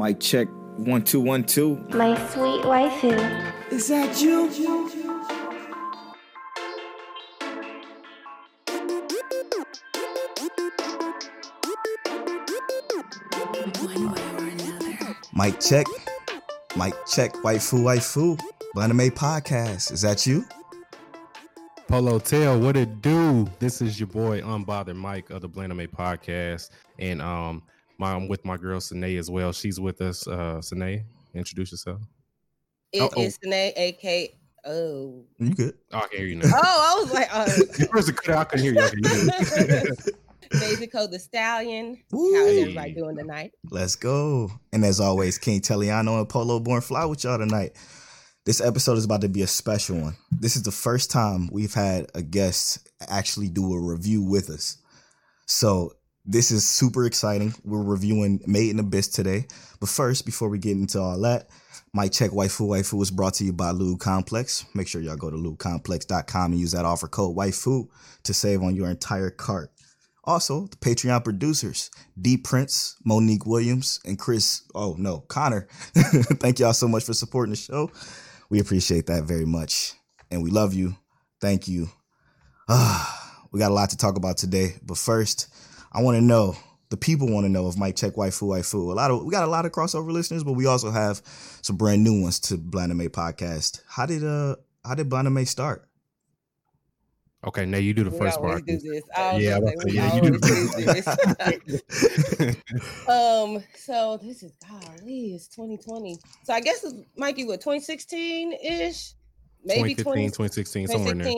Mic check one two one two. My sweet waifu. Is that you? Mic check. Mic check. Waifu, waifu. Blanime podcast. Is that you? Polo Tail, what it do? This is your boy Unbothered Mike of the Blanime podcast, and um, my, I'm with my girl Sine as well. She's with us. Uh, Sine, introduce yourself. It Uh-oh. is Sine, aka oh You good? Oh, I can hear you now. oh I was like uh, At first, cut out, I couldn't hear you. I can hear you. Daisy the Stallion. Woo. How's everybody doing tonight? Let's go. And as always, King Telliano and Polo Born Fly with y'all tonight. This episode is about to be a special one. This is the first time we've had a guest actually do a review with us. So this is super exciting. We're reviewing Made in Abyss today. But first, before we get into all that, my check waifu waifu was brought to you by Lube Complex. Make sure y'all go to lubecomplex.com and use that offer code waifu to save on your entire cart. Also, the Patreon producers, D Prince, Monique Williams, and Chris, oh no, Connor. Thank y'all so much for supporting the show. We appreciate that very much. And we love you. Thank you. Ah, we got a lot to talk about today. But first, I want to know, the people want to know if Mic Check Waifu Waifu. A lot of we got a lot of crossover listeners, but we also have some brand new ones to Blanime podcast. How did uh how did Blanime start? Okay, now you do the We first part. do this. Yeah, gonna say, about to we say, yeah, you do the do this. first um, so this is golly, it's 2020. So I guess it's Mikey, what 2016 ish, maybe 2015, 20, 2016, somewhere in there.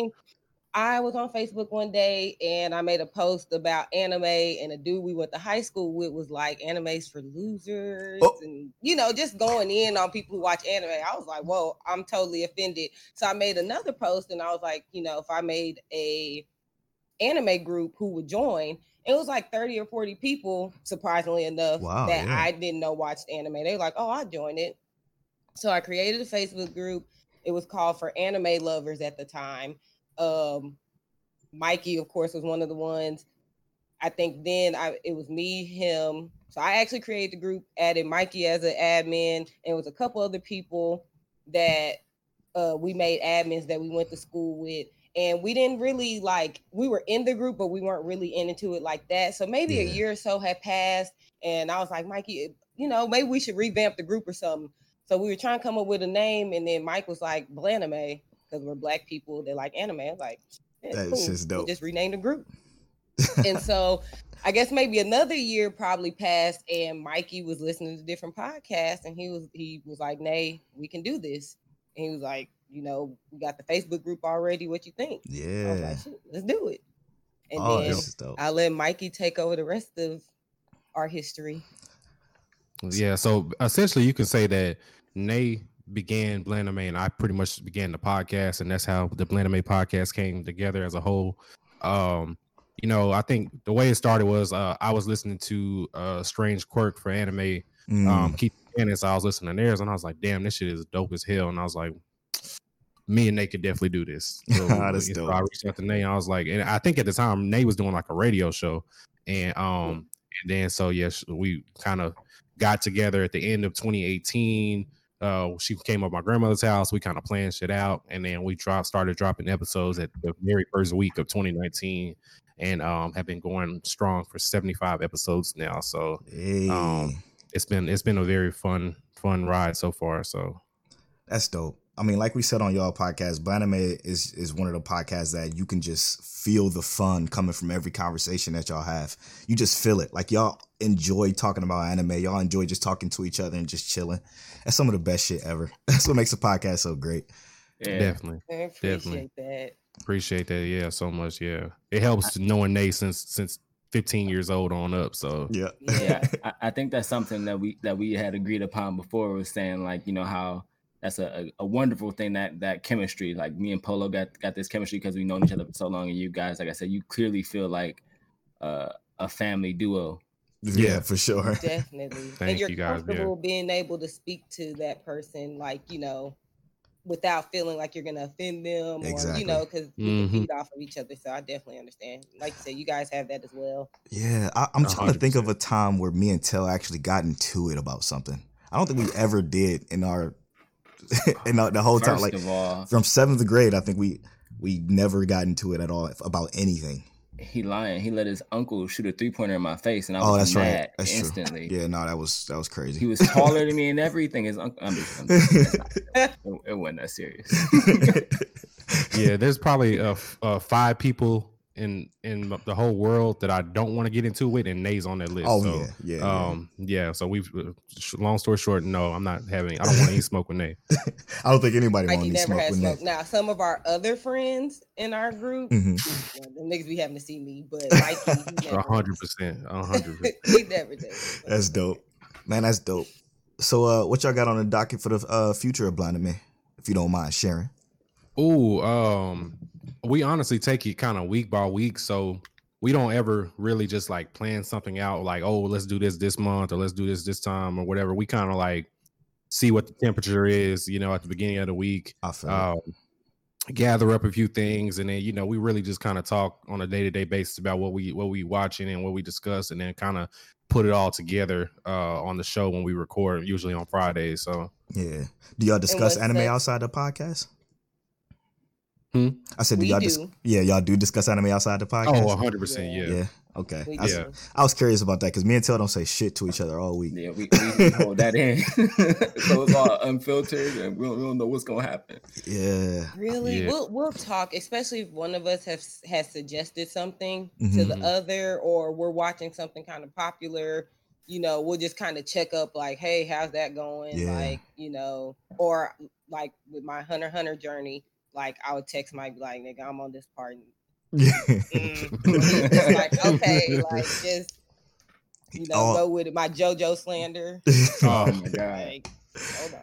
2016. I was on Facebook one day and I made a post about anime, and a dude we went to high school with was like, "Anime's for losers," Oh. and you know, just going in on people who watch anime. I was like, "Whoa, I'm totally offended." So I made another post, and I was like, you know, if I made a anime group, who would join? It was like 30 or 40 people, surprisingly enough, Wow, that yeah. I didn't know watched anime. They were like, "Oh, I joined it." So I created a Facebook group. It was called for anime lovers at the time. Um, Mikey, of course, was one of the ones. I think then I it was me, him. So I actually created the group, added Mikey as an admin, and it was a couple other people that uh, we made admins that we went to school with. And we didn't really like we were in the group, but we weren't really into it like that. So maybe a year or so had passed, and I was like, Mikey, you know, maybe we should revamp the group or something. So we were trying to come up with a name, and then Mike was like, Blanime, because we're black people that like anime. I was like, yeah, That is cool. just We'll dope. just rename the group. and so I guess maybe another year probably passed, and Mikey was listening to different podcasts, and he was he was like, "Nay, we can do this." And he was like, "You know, we got the Facebook group already. What you think?" I was Yeah. like, "Let's do it." And Oh, then this is dope. I let Mikey take over the rest of our history. Yeah, so essentially, you can say that Nay began Blanime, and I pretty much began the podcast, and that's how the Blanime podcast came together as a whole. Um, you know, I think the way it started was uh, I was listening to uh, Strange Quirk for anime, Mm. um, Keith Cannon, I was listening to theirs, and I was like, "Damn, this shit is dope as hell." And I was like, "Me and Nate could definitely do this." So, so. I reached out to Nate. I was like, and I think at the time Nate was doing like a radio show, and um, and then so yes, we kind of got together at the end of 2018. Uh, she came up my grandmother's house. We kind of planned shit out, and then we dropped started dropping episodes at the very first week of 2019, and um, have been going strong for 75 episodes now. So Hey, um, it's been it's been a very fun fun ride so far. So that's dope. I mean, like we said on y'all podcast, Blanime is is one of the podcasts that you can just feel the fun coming from every conversation that y'all have. You just feel it. Like y'all enjoy talking about anime. Y'all enjoy just talking to each other and just chilling. That's some of the best shit ever. That's what makes a podcast so great. Yeah. definitely I appreciate that. appreciate that. Yeah, so much. Yeah, it helps knowing Nate since since 15 years old on up. So Yeah. yeah I, I think that's something that we that we had agreed upon before was saying like you know how that's a, a, a wonderful thing that that chemistry like me and polo got got this chemistry because we've known each other for so long and you guys like i said you clearly feel like uh, a family duo yeah, for sure. Definitely. Thank and you're you, guys, yeah. comfortable being able to speak to that person, like, you know, without feeling like you're gonna offend them or you know, because we Mhm. can feed off of each other. So I definitely understand. Like you said, you guys have that as well. Yeah, I, I'm A trying to think of a time where me and Tell actually got into it about something. I don't think we ever did in our in our, the whole time. Like of all, from seventh grade, I think we we never got into it at all about anything. he lying. He let his uncle shoot a three pointer in my face, and I Oh, was that's right. mad That's true. instantly. Yeah, no, that was that was crazy. He was taller than me and everything. His uncle. I'm just, I'm just- it, it wasn't that serious. yeah, there's probably uh, f- uh five people in in the whole world that I don't want to get into it, and Nay's on that list. oh so, yeah, yeah. yeah. Um, yeah. So we've. uh, Long story short, no, I'm not having. I don't want any smoke with Nay. I don't think anybody wants want to smoke with smoke. Nick. Now, some of our other friends in our group, hmm well, the niggas be having to see me, but Mikey, A hundred percent. A hundred percent. he never did. That's dope, man. That's dope. So, uh, what y'all got on the docket for the uh, future of Blinded Man? If you don't mind sharing. Ooh, um, we honestly take it kind of week by week, so we don't ever really just like plan something out like, oh, let's do this this month or let's do this this time or whatever. We kind of like see what the temperature is, you know, at the beginning of the week. I feel. Um, gather up a few things, and then you know we really just kind of talk on a day to day basis about what we what we watching and what we discuss, and then kind of put it all together uh on the show when we record, usually on Fridays. So Yeah. Do y'all discuss anime that? outside the podcast? Hmm? I said, do We y'all dis- Yeah, y'all do discuss anime outside the podcast. oh, hundred percent, Yeah. yeah. yeah. Okay. I, was- Yeah. I was curious about that because me and Tel don't say shit to each other all week. Yeah, we, we hold that in, so it's all unfiltered, and we don't, we don't know what's gonna happen. Yeah. Really, Yeah. we'll we'll talk, especially if one of us has has suggested something to the Mhm. other, or we're watching something kind of popular. You know, we'll just kind of check up, like, hey, how's that going? Yeah. Like, you know, or like with my Hunter Hunter journey, like I would text Mike, like, nigga, I'm on this part. Yeah. Mm. Like, okay, like just you know, Oh. go with it. My JoJo slander. Oh my god! Like, hold on.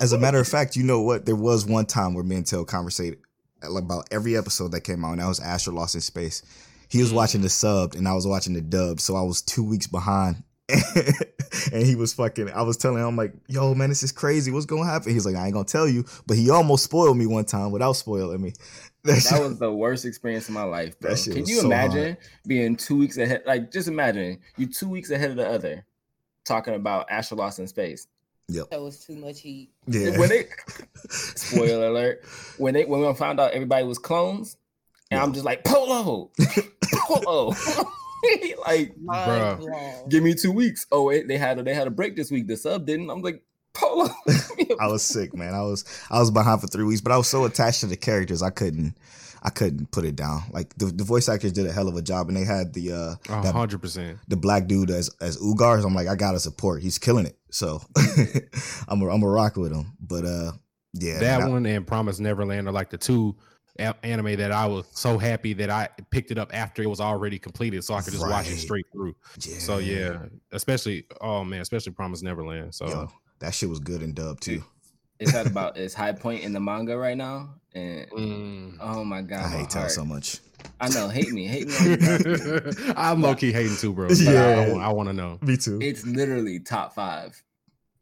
As a matter of fact, you know what? There was one time where me and Tel conversated about every episode that came out, and that was Astra Lost in Space. He was watching the subbed, and I was watching the dubbed, so I was two weeks behind. and he was fucking. I was telling him, I'm like, "Yo, man, this is crazy. What's gonna happen?" He's like, "I ain't gonna tell you," but he almost spoiled me one time without spoiling me. That was the worst experience of my life, bro. Can you so imagine being two weeks ahead? Like, just imagine you two weeks ahead of the other, talking about Astra Lost in Space. Yep. That was too much heat. yeah. When they spoiler alert, when they when we found out everybody was clones, and I'm just like Polo, Polo, like Mind Bruh. give me two weeks. Oh wait, they had a, they had a break this week. The sub didn't. I'm like Polo. I was sick, man. I was I was behind for three weeks, but I was so attached to the characters, I couldn't I couldn't put it down. Like the, the voice actors did a hell of a job, and they had the uh hundred percent. the black dude as as Ulgar. So I'm like, I gotta support. He's killing it. So I'm a, I'm a rock with him. But uh, yeah, that man, I- one and Promise Neverland are like the two a- anime that I was so happy that I picked it up after it was already completed, so I could just watch it straight through. So yeah, especially oh man, especially Promise Neverland. So yo, that shit was good in dub too. it's at about its high point in the manga right now, and mm. oh my god, I hate Tell so much. I know, hate me, hate me. all you guys. I'm low key hating too, bro. Yeah. I, want to know. Me too. it's literally top five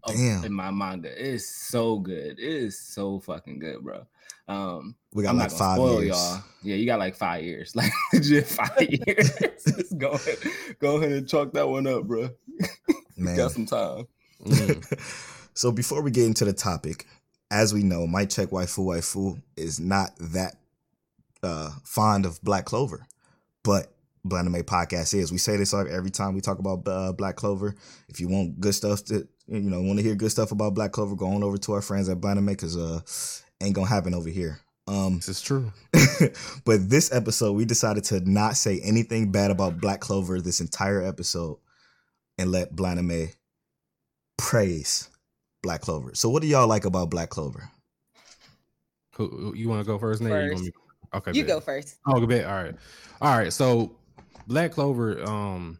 of, Damn. in my manga. It's so good. It is so fucking good, bro. Um, we got I'm like five spoil years. y'all. Yeah, you got like five years, like legit five years. Just go ahead, go ahead and chalk that one up, bro. Man. Got some time. Mm. so before we get into the topic, as we know, my check waifu waifu is not that uh, fond of Black Clover, but Blind Anime Podcast is. We say this every time we talk about uh, Black Clover. If you want good stuff to, you know, want to hear good stuff about Black Clover, go on over to our friends at Blind Anime because uh, ain't gonna happen over here. Um, This is true. but this episode, we decided to not say anything bad about Black Clover this entire episode and let Blind Anime praise Black Clover. So, what do y'all like about Black Clover? Who, who- you want to go first? Nate? You, want me- okay, You bet. go first. Oh, good bet. All right, all right. So, Black Clover. Um,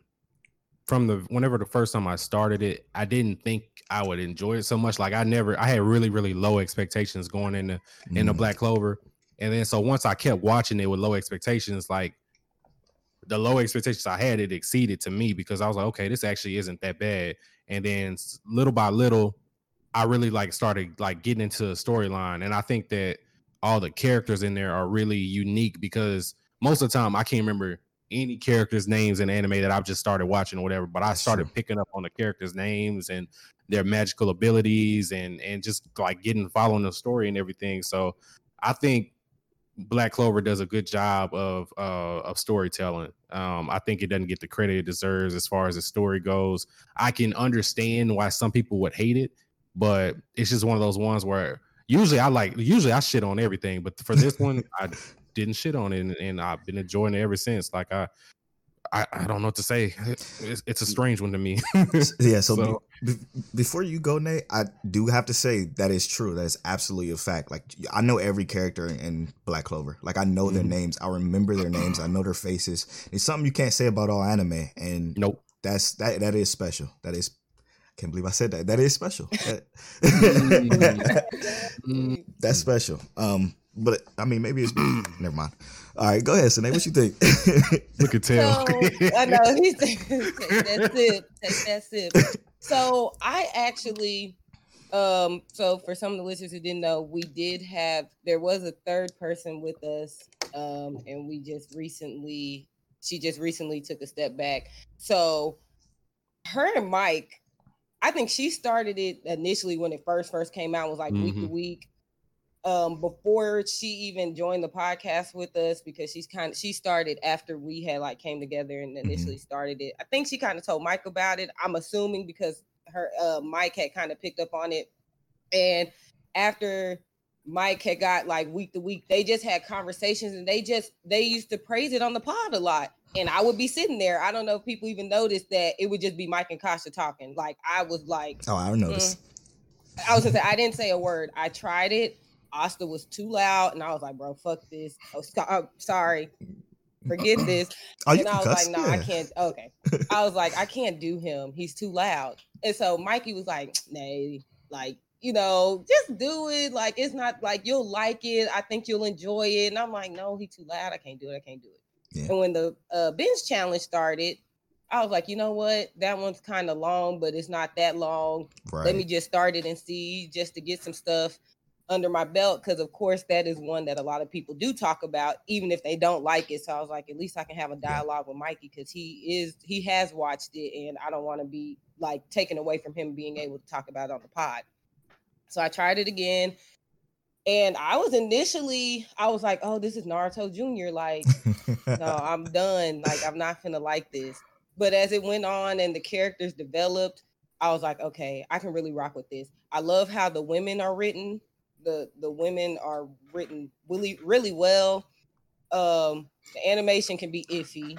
from the whenever the first time I started it, I didn't think I would enjoy it so much. Like I never, I had really, really low expectations going into in the Mm, Black Clover. And then so once I kept watching it with low expectations, like the low expectations I had, it exceeded to me because I was like, okay, this actually isn't that bad. And then little by little, I really like started like getting into the storyline. And I think that all the characters in there are really unique because most of the time I can't remember any characters' names in anime that I've just started watching or whatever. But I started picking up on the characters' names and their magical abilities and and just like getting following the story and everything. So I think Black Clover does a good job of uh, of storytelling. Um, I think it doesn't get the credit it deserves as far as the story goes. I can understand why some people would hate it, but it's just one of those ones where usually I like usually I shit on everything, but for this one I didn't shit on it, and, and I've been enjoying it ever since. Like I I, I don't know what to say. It's, it's a strange one to me. yeah. So, so be, be, before you go, Nate, I do have to say that is true. That is absolutely a fact. Like I know every character in Black Clover. Like I know mm-hmm. their names. I remember their names. I know their faces. It's something you can't say about all anime. And nope. That's that. That is special. That is. I can't believe I said that. That is special. Mm-hmm. that's special. Um, but I mean, maybe it's never mind. All right, go ahead, Sine. What you think? Look at Tail. So, I know he's take that sip. Take that sip. So I actually, um, so for some of the listeners who didn't know, we did have there was a third person with us, um, and we just recently, she just recently took a step back. So her and Mike, I think she started it initially when it first first came out was like mm-hmm. week to week um, before she even joined the podcast with us because she's kind of she started after we had like came together and mm-hmm. initially mm-hmm. started it. I think she kind of told Mike about it. I'm assuming because her uh, Mike had kind of picked up on it, and after Mike had got like week to week, they just had conversations and they just they used to praise it on the pod a lot. And I would be sitting there. I don't know if people even noticed that it would just be Mike and Kasha talking. Like I was like, oh, I noticed. Mm. I was gonna say I didn't say a word. I tried it Asta was too loud, and I was like, bro, fuck this. Oh, I'm sorry. Forget this. Oh, and I was cuss? like, no, yeah. I can't. Okay. I was like, I can't do him. He's too loud. And so Mikey was like, nay, like, you know, just do it. Like, it's not like you'll like it. I think you'll enjoy it. And I'm like, no, he's too loud. I can't do it. I can't do it. Yeah. And when the uh, binge challenge started, I was like, you know what? That one's kind of long, but it's not that long. Right. Let me just start it and see just to get some stuff under my belt because of course that is one that a lot of people do talk about even if they don't like it. So i was like at least i can have a dialogue with mikey because he is he has watched it and i don't want to be like taken away from him being able to talk about it on the pod. So i tried it again and i was initially i was like oh this is naruto junior like no i'm done like i'm not gonna like this. But as it went on and the characters developed i was like okay i can really rock with this. I love how the women are written the the women are written really really well. Um, the animation can be iffy,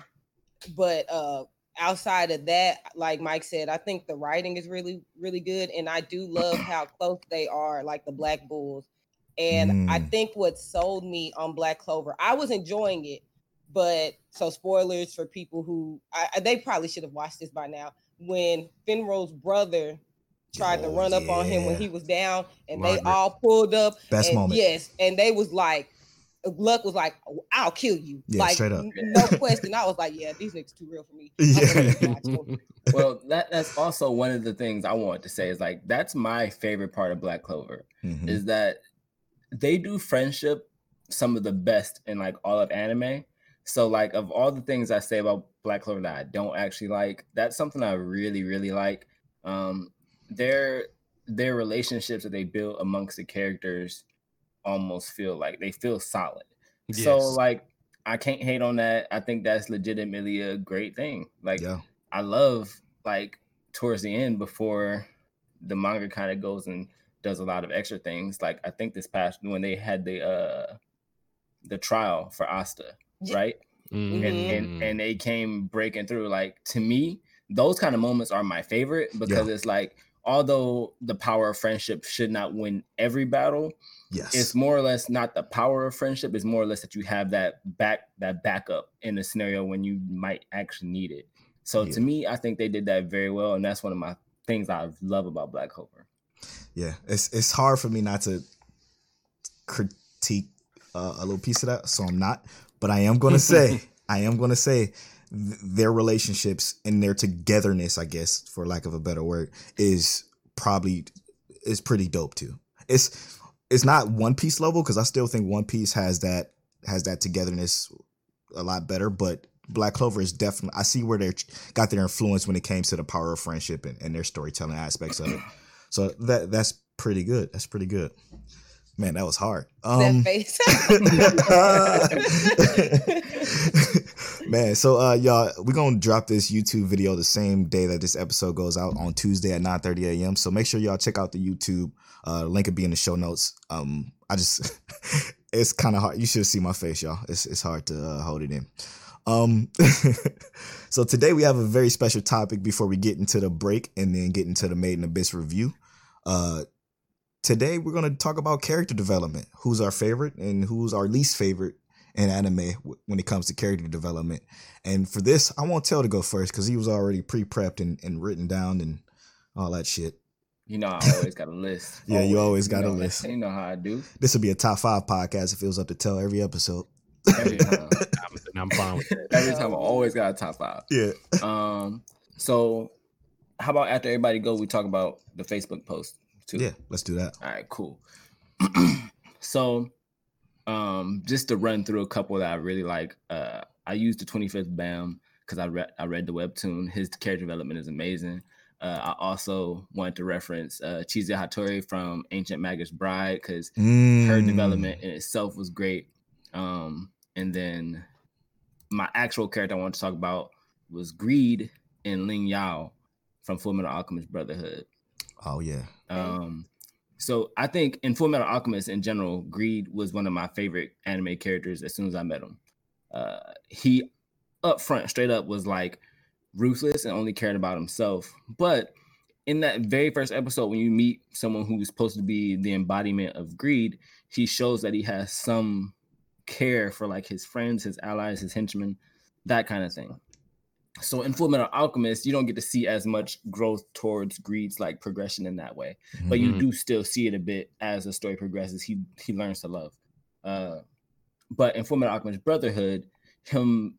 but uh, outside of that, like Mike said, I think the writing is really really good, and I do love how close they are, like the Black Bulls. And mm. I think what sold me on Black Clover, I was enjoying it, but so spoilers for people who I, they probably should have watched this by now. When Finral's brother tried oh, to run up on him when he was down, and Margaret. they all pulled up. Best and, moment. Yes, and they was like, Luck was like, "I'll kill you." Yeah, like, straight up. no question. I was like, "Yeah, these niggas too real for me." Yeah. well, that that's also one of the things I wanted to say is like that's my favorite part of Black Clover mm-hmm. is that they do friendship some of the best in like all of anime. So like of all the things I say about Black Clover that I don't actually like, that's something I really really like. Um, their their relationships that they build amongst the characters almost feel like they feel solid. Yes. So like I can't hate on that. I think that's legitimately a great thing. Like yeah. I love like towards the end before the manga kind of goes and does a lot of extra things. Like I think this past when they had the uh the trial for Asta, right? Mm-hmm. And, and and they came breaking through. Like to me, those kind of moments are my favorite because yeah. it's like although the power of friendship should not win every battle, yes, it's more or less not the power of friendship. It's more or less that you have that back that backup in a scenario when you might actually need it. So yeah. to me, I think they did that very well, and that's one of my things I love about Black Clover. Yeah, it's it's hard for me not to critique uh, a little piece of that, so I'm not. But I am gonna say, I am gonna say their relationships and their togetherness, I guess, for lack of a better word, is probably is pretty dope too. It's it's not One Piece level because I still think One Piece has that has that togetherness a lot better, but Black Clover is definitely. I see where they got their influence when it came to the power of friendship and, and their storytelling aspects of it. So that that's pretty good. That's pretty good. Man, that was hard. Um, that face. man, so uh y'all, we're gonna drop this YouTube video the same day that this episode goes out on Tuesday at 9 30 a.m. So make sure y'all check out the YouTube. Uh link will be in the show notes. Um I just it's kind of hard. You should see my face, y'all. It's it's hard to uh, hold it in. Um so today we have a very special topic before we get into the break and then get into the Made in Abyss review. Uh today we're going to talk about character development who's our favorite and who's our least favorite in anime when it comes to character development and for this i want tell to go first because he was already pre-prepped and, and written down and all that shit You know, I always got a list. Yeah, you always got You a list. You know how I do. this would be a top five podcast if it was up to tell every episode Every time, I'm, I'm fine with that. every time I always got a top five. yeah Um, so how about after everybody go, we talk about the Facebook post too. yeah let's do that All right, cool. so, um, just to run through a couple that I really like. Uh, I used the 25th BAM because I read I read the webtoon. His character development is amazing. Uh, I also wanted to reference uh, Chise Hatori from Ancient Magus Bride because her Mm. development in itself was great. Um, and then my actual character I want to talk about was Greed in Ling Yao from Fullmetal Alchemist Brotherhood. Oh yeah Um, so I think in Full Metal Alchemist in general, Greed was one of my favorite anime characters as soon as I met him. Uh, he up front, straight up, was like ruthless and only cared about himself. But in that very first episode, when you meet someone who's supposed to be the embodiment of greed, he shows that he has some care for like his friends, his allies, his henchmen, that kind of thing. So in Full Metal Alchemist, you don't get to see as much growth towards Greed's like progression in that way but you Mhm. do still see it a bit as the story progresses. He he learns to love. Uh, but in Fullmetal Alchemist Brotherhood, him,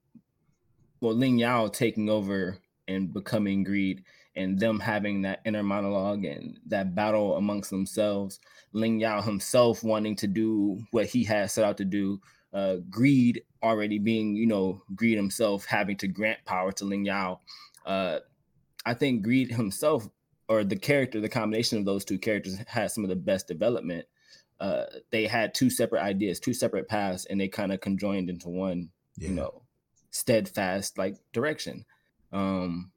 well, Ling Yao taking over and becoming Greed, and them having that inner monologue and that battle amongst themselves. Ling Yao himself wanting to do what he had set out to do. Uh, Greed already being, you know, Greed himself having to grant power to Ling Yao. Uh, I think Greed himself or the character, the combination of those two characters had some of the best development. Uh, they had two separate ideas, two separate paths, and they kind of conjoined into one, yeah you know, steadfast like direction. Um,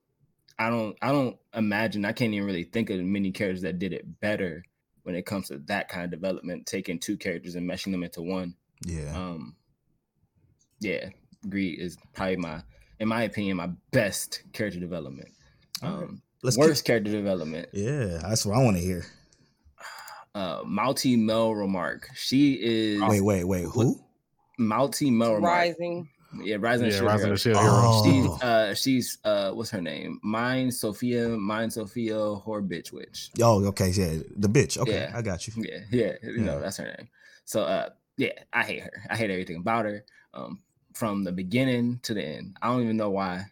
I don't, I don't imagine. I can't even really think of many characters that did it better when it comes to that kind of development, taking two characters and meshing them into one. Yeah Um, yeah, Greed is probably my, in my opinion, my best character development. Um, let's keep- worst character development yeah that's what i want to hear uh Malty Melromarc. She is wait wait wait who Malty Melromarc. Rising. Yeah, Rising Yeah, Shield Rising Hero. Shield Oh. She's uh she's uh what's her name? Mine Sophia, Mine Sophia Whore Bitch Witch. oh okay yeah the bitch okay Yeah. i got you Yeah, yeah, you know, that's her name. So uh yeah, I hate her. I hate everything about her. Um from the beginning to the end. I don't even know why.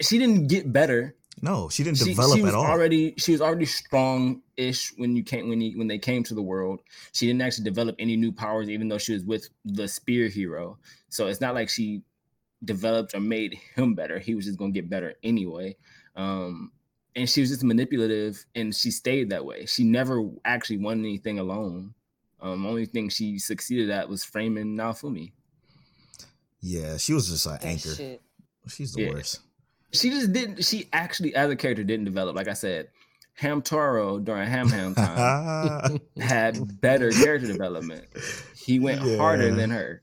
She didn't get better. no she didn't she, develop she was at all already she was already strong-ish when you came when he, when they came to the world. She didn't actually develop any new powers, even though she was with the spear hero. So it's not like she developed or made him better. He was just gonna get better anyway. Um, and she was just manipulative, and she stayed that way. She never actually won anything alone. Um, only thing she succeeded at was framing Naofumi. yeah she was just an That anchor shit. she's the Yeah. worst She just didn't. She actually, as a character, didn't develop. Like I said, Hamtaro during Ham Ham time. had better character development. He went harder than her.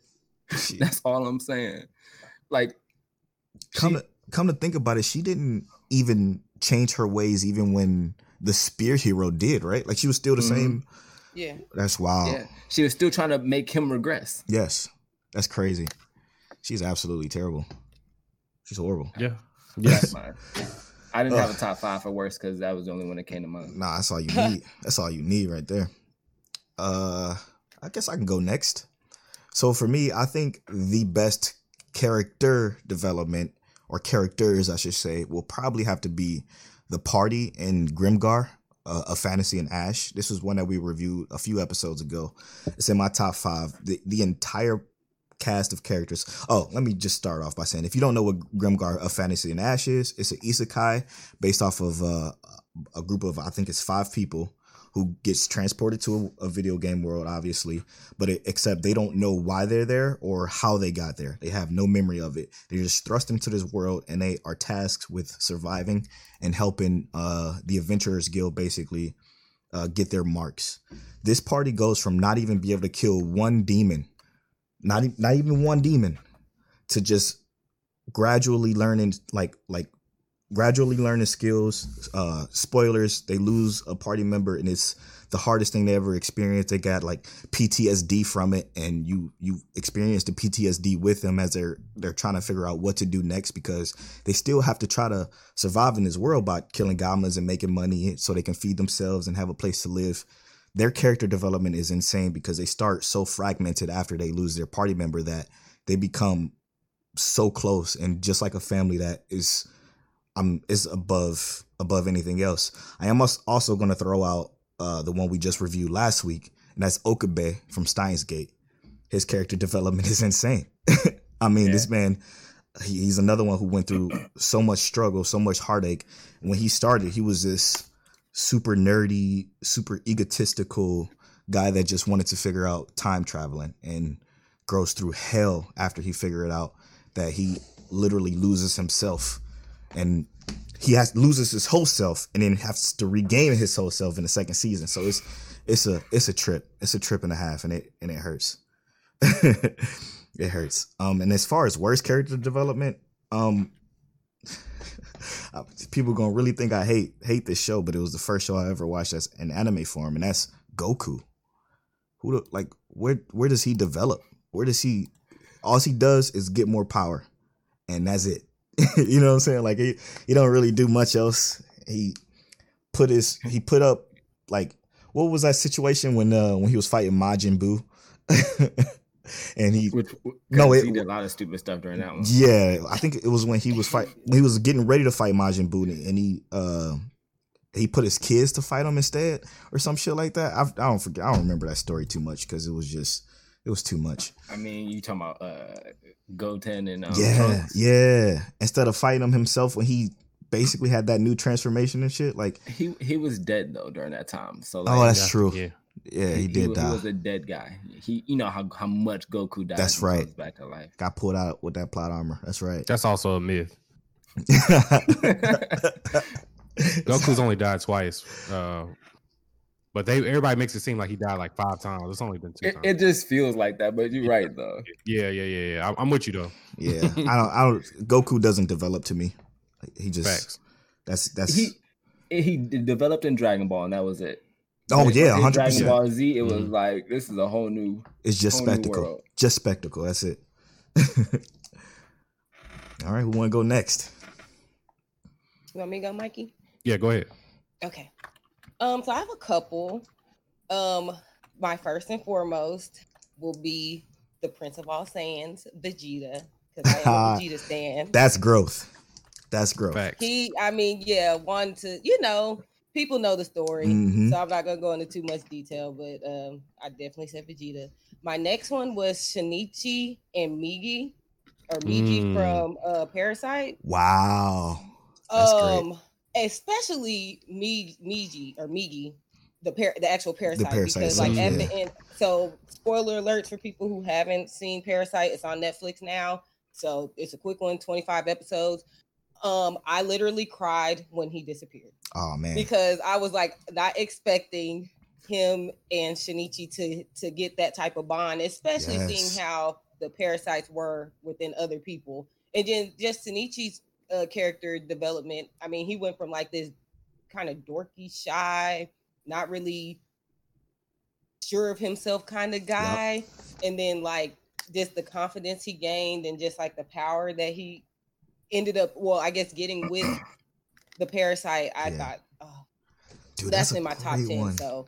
She- That's all I'm saying. Like, come she- to come to think about it, she didn't even change her ways even when the spear hero did, right? Like she was still the Mhm. same. Yeah. That's wild. yeah, she was still trying to make him regress. Yes. That's crazy. She's absolutely terrible. She's horrible. Yeah. That's Yes. I didn't have a top five for worst because that was the only one that came to mind. Nah, that's all you need. that's all you need right there. Uh I guess I can go next. So for me, I think the best character development or characters, I should say, will probably have to be the party in Grimgar, uh, a fantasy and Ash. This was one that we reviewed a few episodes ago. It's in my top five. The the entire cast of characters. Oh, let me just start off by saying if you don't know what Grimgar of Fantasy and Ash is, it's an isekai based off of uh, a group of I think it's five people who gets transported to a, a video game world, obviously, but it, except they don't know why they're there or how they got there. They have no memory of it. They're just thrust into this world, and they are tasked with surviving and helping uh, the Adventurers Guild basically uh, get their marks. This party goes from not even be able to kill one demon, not not even one demon, to just gradually learning like like gradually learning skills. Uh, spoilers: they lose a party member, and it's the hardest thing they ever experienced. They got like PTSD from it, and you you experience the PTSD with them as they're they're trying to figure out what to do next because they still have to try to survive in this world by killing goblins and making money so they can feed themselves and have a place to live. Their character development is insane because they start so fragmented after they lose their party member that they become so close and just like a family that is um is above above anything else. I am also going to throw out uh the one we just reviewed last week, and that's Okabe from Steins Gate. His character development is insane. I mean, this man, he, he's another one who went through so much struggle, so much heartache. When he started, he was this super nerdy, super egotistical guy that just wanted to figure out time traveling and grows through hell after he figured it out that he literally loses himself and he has loses his whole self and then has to regain his whole self in the second season. So it's it's a it's a trip. It's a trip and a half and it and it hurts. it hurts. Um and as far as worst character development, um people gonna really think I hate hate this show, but it was the first show I ever watched as an anime form, and that's Goku. Who the, like where where does he develop? Where does he all he does is get more power, and that's it. you know what I'm saying? Like he he don't really do much else. He put his he put up like what was that situation when uh when he was fighting Majin Buu, and he Which, No, it- he did a lot of stupid stuff during that one. yeah, I think it was when he was fight when he was getting ready to fight Majin Buu, and he uh he put his kids to fight him instead, or some shit like that. I, I don't forget. I don't remember that story too much because it was just it was too much. I mean, you talking about uh, Goten and um, yeah, Trunks. yeah. Instead of fighting him himself when he basically had that new transformation and shit, like He he was dead though during that time. So oh, that's Yeah, true. Yeah. Yeah, he did wa- die. He was a dead guy. He, you know how, how much Goku died. That's right. comes Back to life. Got pulled out with that plot armor. That's right. That's also a myth. Goku's only died twice. Uh, but they everybody makes it seem like he died like five times. It's only been two it, times. it just feels like that, but you're right though. yeah, yeah, yeah, yeah. I'm, I'm with you though. yeah, I don't. I don't. Goku doesn't develop to me. He just Facts. that's that's. He he developed in Dragon Ball, and that was it. oh When- yeah, in hundred Dragon percent. Ball Z, it was Mhm. like this is a whole new. It's just spectacle. Just spectacle. That's it. All right, who want to go next? You want me to go, Mikey? Yeah, go ahead. Okay. Um, so I have a couple. Um, my first and foremost will be the Prince of All Saiyans, Vegeta, because I am a Vegeta stan. That's growth. That's growth. Facts. He, I mean, yeah, one to you know, people know the story, Mhm. so I'm not gonna go into too much detail, but um, I definitely said Vegeta. My next one was Shinichi and Migi, or Migi Mm. from uh Parasyte. Wow. That's great. Especially me, Migi or Migi, the par- the actual parasite, Parasyte because like at yeah. the end. So spoiler alerts for people who haven't seen Parasyte. It's on Netflix now, so it's a quick one, twenty five episodes. Um, I literally cried when he disappeared Oh man. because I was like not expecting him and Shinichi to to get that type of bond, especially Yes. seeing how the parasites were within other people, and then just Shinichi's uh, character development. I mean, he went from like this kind of dorky, shy, not really sure of himself kind of guy, and then like just the confidence he gained and just like the power that he ended up well i guess getting with the parasite i Yeah. thought oh, Dude, that's, a in my top 10 one. so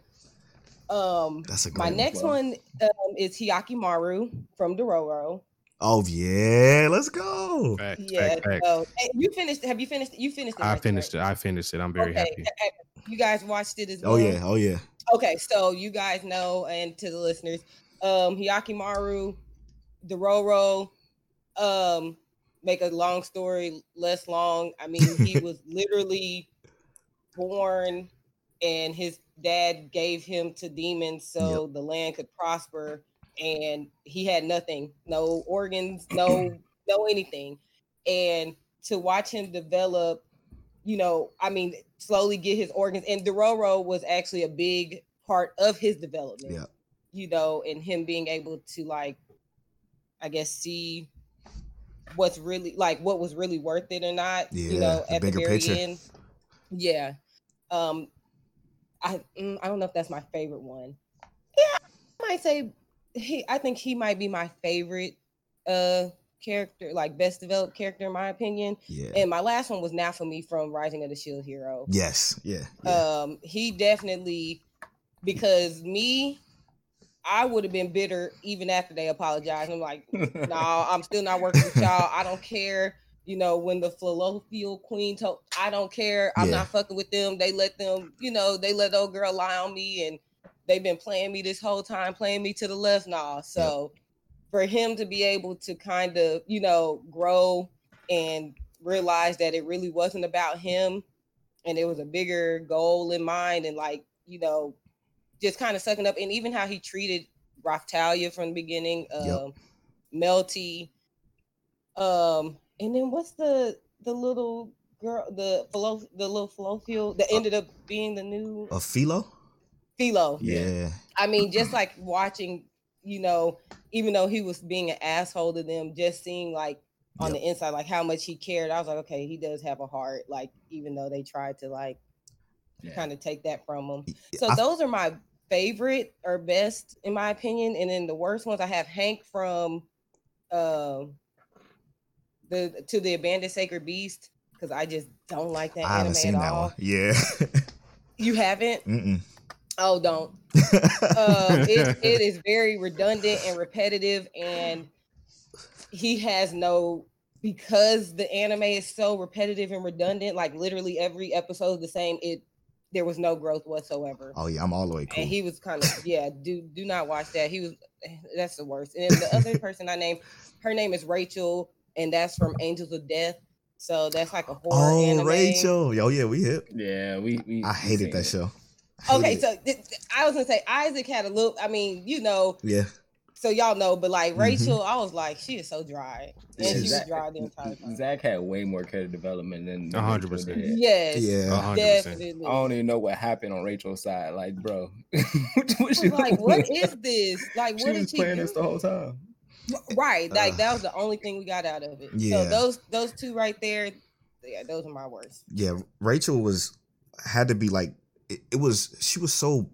um That's a my next Wow. one um, is Hyakkimaru from Dororo. Oh yeah, let's go. Facts, Yeah, facts, facts. so hey, you finished. Have you finished? You finished it. I right, finished right? it. I finished it. I'm very okay, happy. You guys watched it as well. Oh yeah, oh yeah. Okay, so you guys know, and to the listeners, um, Hyakkimaru Dororo, um, make a long story less long. I mean, he was literally born and his dad gave him to demons so the land could prosper and he had nothing no organs no no anything and to watch him develop you know i mean slowly get his organs and dororo was actually a big part of his development Yeah. you know and him being able to like i guess see what's really like what was really worth it or not Yeah, you know the at the bigger very picture. end yeah um i mm, i don't know if that's my favorite one yeah i might say he i think he might be my favorite uh character like best developed character in my opinion Yeah. and my last one was Naofumi from rising of the shield hero yes. Yeah. yeah. um he definitely because me i would have been bitter even after they apologized i'm like no i'm still not working with y'all i don't care you know when the Filolial queen told i don't care i'm Yeah. not fucking with them they let them you know they let old girl lie on me and they've been playing me this whole time playing me to the left now so for him to be able to kind of you know grow and realize that it really wasn't about him and it was a bigger goal in mind and like you know just kind of sucking up and even how he treated Raphtalia from the beginning um Yep. Melty um and then what's the the little girl the philo- the little Filolial that Uh, ended up being the new A philo. Filo Yeah. I mean, just like watching, you know, even though he was being an asshole to them, just seeing like on Yep. the inside, like how much he cared. I was like, okay, he does have a heart. Like, even though they tried to like Yeah. kind of take that from him. So I- those are my favorite or best in my opinion. And then the worst ones I have Hank from um the to the abandoned sacred beast because I just don't like that I haven't anime seen at that all. one. Yeah. You haven't? Mm-mm. Oh, don't. uh, it, it is very redundant and repetitive and he has no because the anime is so repetitive and redundant like literally every episode is the same it there was no growth whatsoever oh yeah, I'm all the way cool. and he was kind of yeah do do not watch that he was that's the worst and then the other person i named her name is rachel and that's from angels of death so that's like a horror oh, anime. Rachel. Yo, yeah, we hit. yeah, we. we I hated that it. show. I okay so th- th- i was gonna say isaac had a little i mean you know yeah. so y'all know, but like Mhm. Rachel, I was like, she is so dry, and she was Zach- dry the entire time. Zach had way more character development than than A one hundred percent. did. Yes, Yeah. Hundred percent. definitely. I don't even know what happened on Rachel's side. Like, bro, what, I was like, what is this? Like, She what was she playing this the whole time. Right, like Ugh. that was the only thing we got out of it. Yeah. So those those two right there, yeah, those are my worst. Yeah. Rachel was had to be like it, it was she was so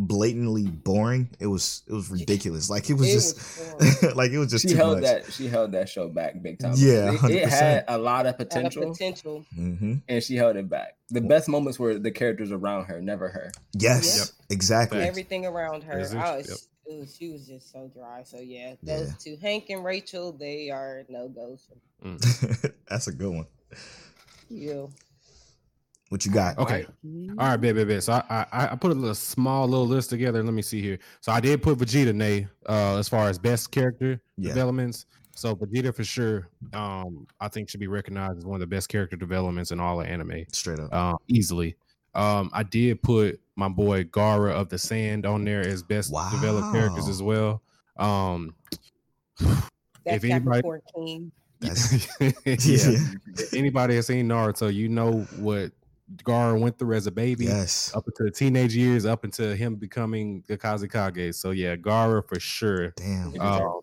blatantly boring. It was it was ridiculous. Like it was It just was like it was just She too held much. that. She held that show back big time. Yeah, it, it 100%. had a lot of Had a potential, potential. hmm and she held it back. The best moments were the characters around her, never her. Yes, exactly. Facts. Everything around her. Yes, I it's- was, yep. it was, she was just so dry. So yeah, those Yeah. two, Hank and Rachel, they are no goes for That's a good one. you. What you got? Okay. All right, bet, bet, bet. So I, I I put a little small little list together. Let me see here. So I did put Vegeta Nay uh as far as best character Yeah. developments. So Vegeta for sure, um, I think should be recognized as one of the best character developments in all of anime. Straight up. Uh, easily. Um, I did put my boy Gaara of the Sand on there as best developed characters as well. Um That's If anybody- Capricorn King. That's yeah. yeah. Anybody has seen Naruto, you know what Gaara went through as a baby. Yes. up into the teenage years, up until him becoming the Kazekage. So yeah, Gaara for sure. Damn. Um,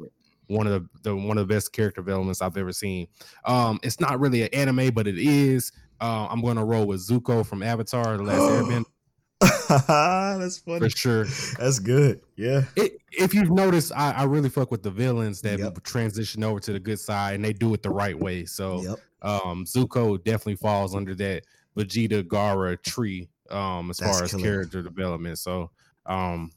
one of the, the one of the best character developments I've ever seen. Um, it's not really an anime, but it is. Uh, I'm going to roll with Zuko from Avatar: The Last Airbender That's funny. for sure. That's good. Yeah. It, if you've noticed, I, I really fuck with the villains that Yep. transition over to the good side, and they do it the right way. So Yep. um Zuko definitely falls under that Vegeta Gaara tree um as That's far as killer. character development. So um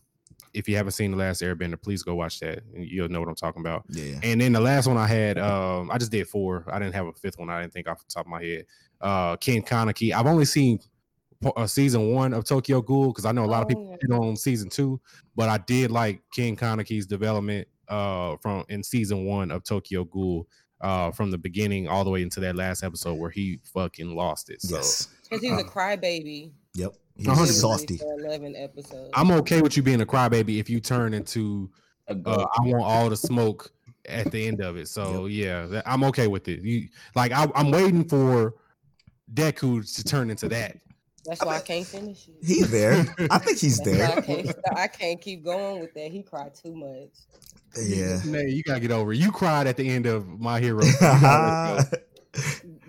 if you haven't seen the last Airbender, please go watch that. You'll know what I'm talking about. Yeah. And then the last one I had, um, I just did four. I didn't have a fifth one. I didn't think off the top of my head. Uh, Ken Kaneki. I've only seen uh, season one of Tokyo Ghoul because I know a lot of Oh, people yeah. on season two, but I did like Ken Kaneki's development. uh from in season one of Tokyo Ghoul uh from the beginning all the way into that last episode where he fucking lost it. So yes. Because he was a crybaby. Yep. He's A softy. Eleven episodes. I'm okay with you being a crybaby if you turn into uh. I want all the smoke at the end of it. So yeah, I'm okay with it. You like I, I'm waiting for Deku to turn into that. That's why I can't finish it. He's there. I think he's That's why I there. can't. I can't keep going with that. He cried too much. Yeah. Man, you gotta get over. it. You cried at the end of My Hero.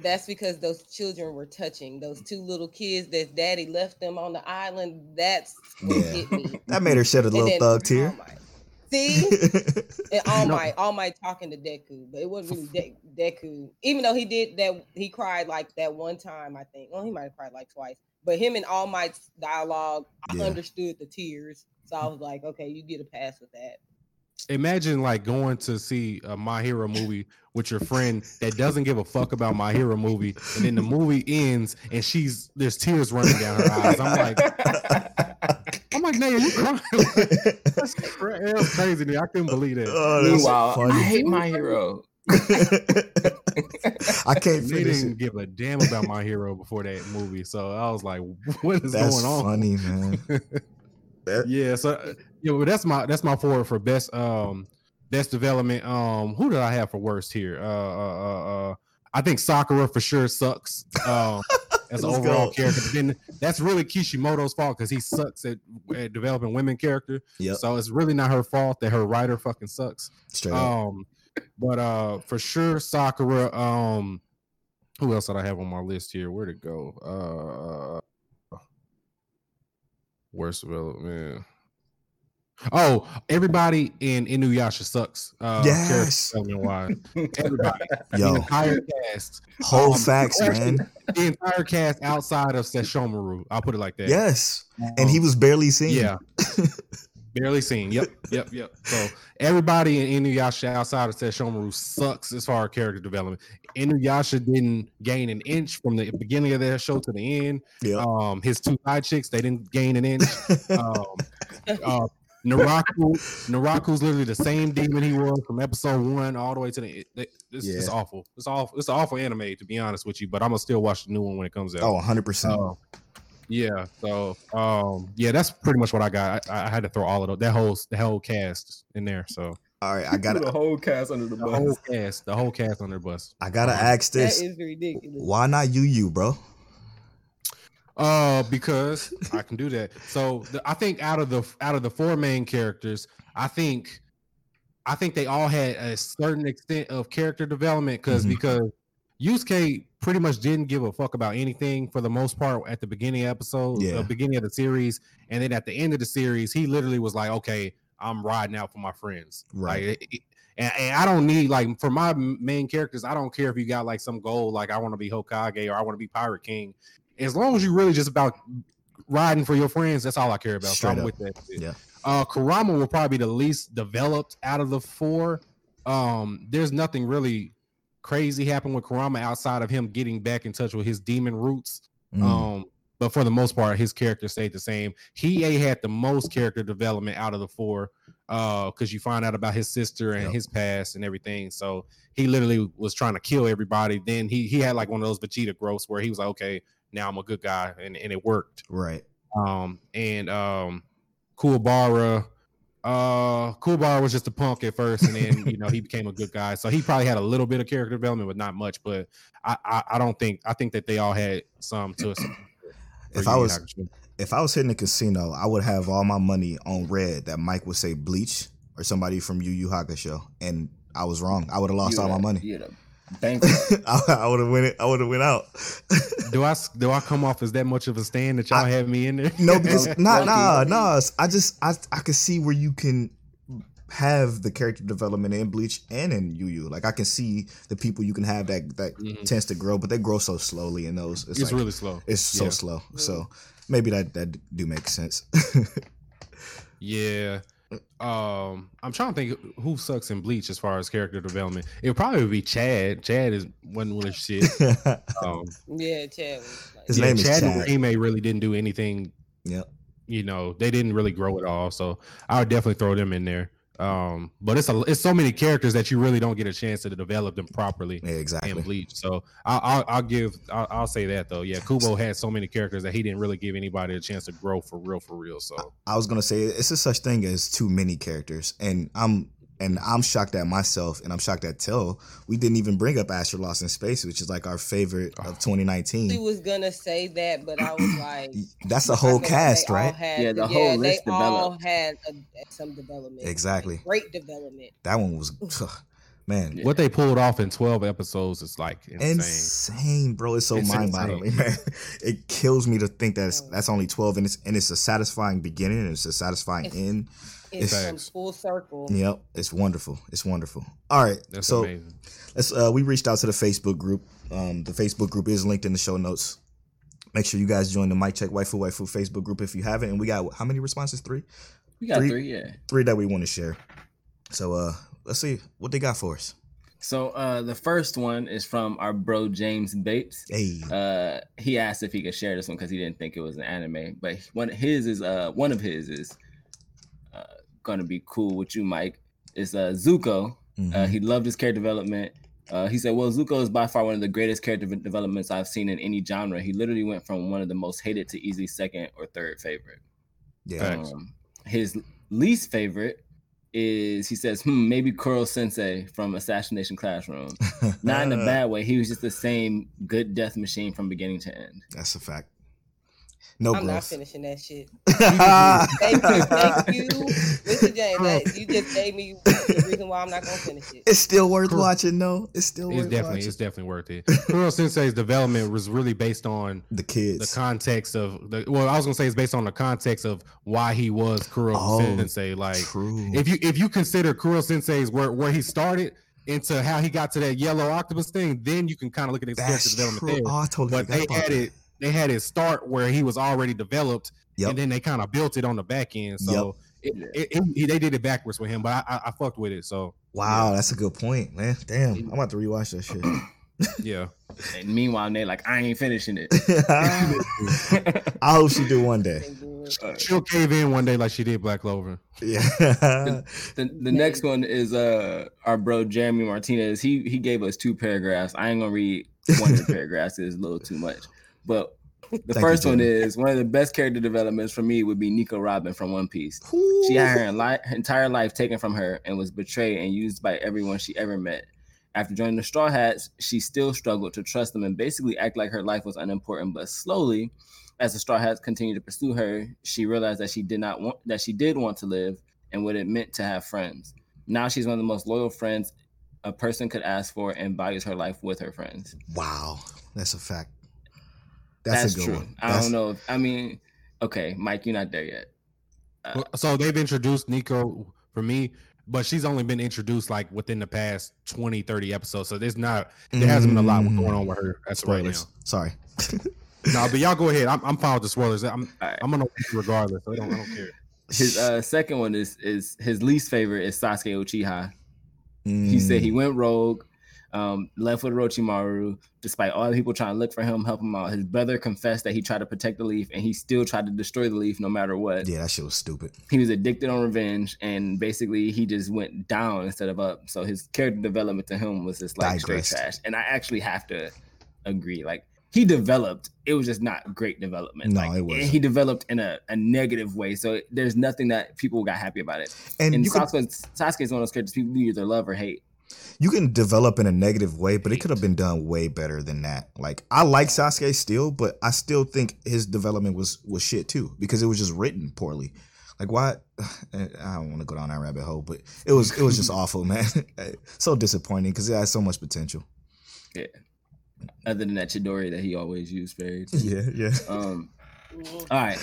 That's because those children were touching. Those two little kids that daddy left them on the island. That's what Yeah. hit me. that made her shed a little then thug tear. Might. See, and All No. Might, All Might talking to Deku, but it wasn't really De- Deku. Even though he did that, he cried like that one time. I think. Well, he might have cried like twice. But him and All Might's dialogue, I Yeah. understood the tears. So I was like, okay, you get a pass with that. Imagine like going to see a My Hero movie with your friend that doesn't give a fuck about My Hero movie, and then the movie ends and she's there's tears running down her eyes. I'm like, I'm like, Naya, you crying? That's, cra- that crazy. to me. I couldn't believe that. oh, that's Meanwhile, I hate my hero. I can't They finish didn't it. give a damn about my hero before that movie, so I was like, "What is That's going on?" funny, man. That- Yeah, so yeah, well, that's my that's my forward for best um best development. Um, who did I have for worst here? Uh, uh, uh, uh I think Sakura for sure sucks. Um, as an overall go. character, but then that's really Kishimoto's fault because he sucks at, at developing women character. Yep. So it's really not her fault that her writer fucking sucks. Straight up. Um, but uh, for sure, Sakura. Um, who else did I have on my list here? Where'd it go? Uh, worst development. Oh, everybody in Inuyasha sucks. Uh, Yes. wise. Everybody, the Yo, entire cast, whole um, facts, man. the entire cast outside of Sesshomaru. I'll put it like that. Yes. And he Um, was barely seen. yeah. Barely seen. Yep, yep, yep. So everybody in Inuyasha outside of Sesshomaru sucks as far as character development. Inuyasha didn't gain an inch from the beginning of their show to the end. Yeah. Um, his two side chicks, they didn't gain an inch. Um, uh, Naraku, Naraku's literally the same demon he was from episode one all the way to the. It, it's, it's awful. It's awful. It's an awful anime to be honest with you. But I'm gonna still watch the new one when it comes out. Oh, 100%. Uh, yeah. So, um, yeah, that's pretty much what I got. I, I had to throw all of those, that whole the whole cast in there. So All right, I got the whole cast under the the whole cast, the whole cast on their bus. I got to Uh, ask this. is ridiculous. Why not you you, bro? Uh, because I can do that. So the, I think out of the out of the four main characters, I think, I think they all had a certain extent of character development because Mhm. because Yusuke pretty much didn't give a fuck about anything for the most part at the beginning episode, Yeah. the beginning of the series, and then at the end of the series, he literally was like, "Okay, I'm riding out for my friends." Right. Like, it- and, and I don't need like for my main characters, I don't care if you got like some goal, like I want to be Hokage or I want to be Pirate King. As long as you really just about riding for your friends, that's all I care about. Straight so I'm up. with that. shit. Yeah. Uh, Kurama will probably be the least developed out of the four. Um, there's nothing really crazy happened with Kurama outside of him getting back in touch with his demon roots. Mm. Um, but for the most part, his character stayed the same. Hiei had the most character development out of the four, uh, because you find out about his sister and Yep. his past and everything. So he literally was trying to kill everybody. Then he he had like one of those Vegeta growths where he was like, okay, now I'm a good guy, and and it worked. right. Um, and um, Kuwabara, uh, Kuwabara was just a punk at first, and then you know he became a good guy. So he probably had a little bit of character development, but not much. But I I, I don't think I think that they all had some to us. If I was if I was hitting a casino, I would have all my money on red that Mike would say Bleach or somebody from Yu Yu Hakusho, and I was wrong. I would have lost all my money. You bankrupt. I, I would have went it. I would have went out. do I s- do I come off as that much of a stand that y'all I- have me in there? no, because Okay. nah, nah, nah. I just I I could see where you can have the character development in Bleach and in Yu Yu. Like I can see the people you can have that that Mhm. tends to grow, but they grow so slowly in those. It's, It's like, really slow. it's so yeah. slow. So maybe that that do make sense. Yeah. Um, I'm trying to think who sucks in Bleach as far as character development. It probably would be Chad. Chad is one one of shit. Um, Yeah, Chad was like, His yeah, name is Chad, Chad. and Ime really didn't do anything. yep. You know, they didn't really grow at all. So I would definitely throw them in there. Um, but it's a it's so many characters that you really don't get a chance to develop them properly Yeah, exactly. in Bleach. So I'll I'll, I'll give I'll, I'll say that though. Yeah, Kubo had so many characters that he didn't really give anybody a chance to grow for real for real. So I was gonna say it's a such thing as too many characters, and I'm and I'm shocked at myself, and I'm shocked at Till. We didn't even bring up Astra Lost in Space, which is like our favorite of 2019. She was gonna say that, but I was like, That's the I whole cast, right?" had- Yeah, the whole list they all had a, some development. Exactly. great development. That one was, man, Yeah. what they pulled off in twelve episodes is like insane. insane, bro. It's so It's mind boggling, man. It kills me to think that it's, oh. that's only 12, and it's and it's a satisfying beginning, and it's a satisfying It's- end. It's It's- from full circle. Yep, it's wonderful. It's wonderful. All right, That's so amazing. let's uh we reached out to the facebook group um the facebook group is linked in the show notes make sure you guys join the Mic Check waifu waifu facebook group if you haven't and we got how many responses three We got Three- three, yeah. three that we want to share so uh let's see what they got for us So uh the first one is from our bro James Bates. hey Uh he asked if he could share this one because he didn't think it was an anime. But one his is uh one of his is gonna be cool with you, Mike. Is uh Zuko. Mhm. Uh, he loved his character development. Uh, he said, "Well, Zuko is by far one of the greatest character developments I've seen in any genre. He literally went from one of the most hated to easily second or third favorite. yeah Um, his least favorite is he says, hmm, maybe Koro Sensei from Assassination Classroom. Not in a bad way. He was just the same good death machine from beginning to end. that's a fact no I'm not finishing that shit. Thank you, thank you, Mr. James. That, you just gave me the reason why I'm not gonna finish it. it's still worth Cool. watching though it's still It's worth definitely watching it's definitely worth it. Koro Sensei's development was really based on the kids, the context of the well, I was gonna say it's based on the context of why he was Koro Oh, Sensei. Like true if you if you consider Koro Sensei's where where he started into how he got to that yellow octopus thing, then you can kind of look at his character that's development true there. oh, I totally but they added that. it they had it start where he was already developed Yep. and then they kind of built it on the back end so it, it, it- he- they did it backwards with him but I, I i fucked with it so wow that's a good point man damn i'm about to rewatch that shit yeah And meanwhile, they like, I ain't finishing it. I hope she do one day. she'll cave in one day like she did black clover Yeah. the, the next one is uh our bro Jeremy Martinez. He he gave us two paragraphs. I ain't gonna read one of the paragraphs. It's a little too much. But the Thank you, first one is one of the best character developments for me would be Nico Robin from One Piece. She had her, li- her entire life taken from her and was betrayed and used by everyone she ever met. After joining the Straw Hats, she still struggled to trust them and basically act like her life was unimportant. But slowly, as the Straw Hats continued to pursue her, she realized that she did not want that she did want to live and what it meant to have friends. Now she's one of the most loyal friends a person could ask for and values her life with her friends. Wow, that's a fact. That's, That's, a good true. one. I That's- don't know. If, I mean, okay, Mike, you're not there yet. Uh, so they've introduced nico for me but she's only been introduced like within the past 20 30 episodes so there's not there hasn't been a lot Mm. going on with her that's right now Sorry. no but y'all go ahead i'm, I'm fine with the spoilers i'm All right. i'm gonna watch regardless so I don't, I don't care His uh, second one is is his least favorite is Sasuke Uchiha. He said Mm. he went rogue, um, left with Orochimaru, despite all the people trying to look for him, help him out. His brother confessed that he tried to protect the leaf, and he still tried to destroy the leaf no matter what. Yeah, that shit was stupid. He was addicted on revenge, and basically he just went down instead of up. So his character development to him was just like Digressed. straight trash. And I actually have to agree, like. He developed. It was just not great development. No, like, it wasn't. He developed in a, a negative way. So there's nothing that people got happy about it. And, And Sasuke, Sasuke is one of those characters people either love or hate. You can develop in a negative way, but it could have been done way better than that. Like I like Sasuke still, but I still think his development was was shit too because it was just written poorly. Like why? I don't want to go down that rabbit hole, but it was it was just awful, man. so disappointing because it had so much potential. Yeah. Other than that Chidori that he always used, very. Yeah, yeah. Um, all right.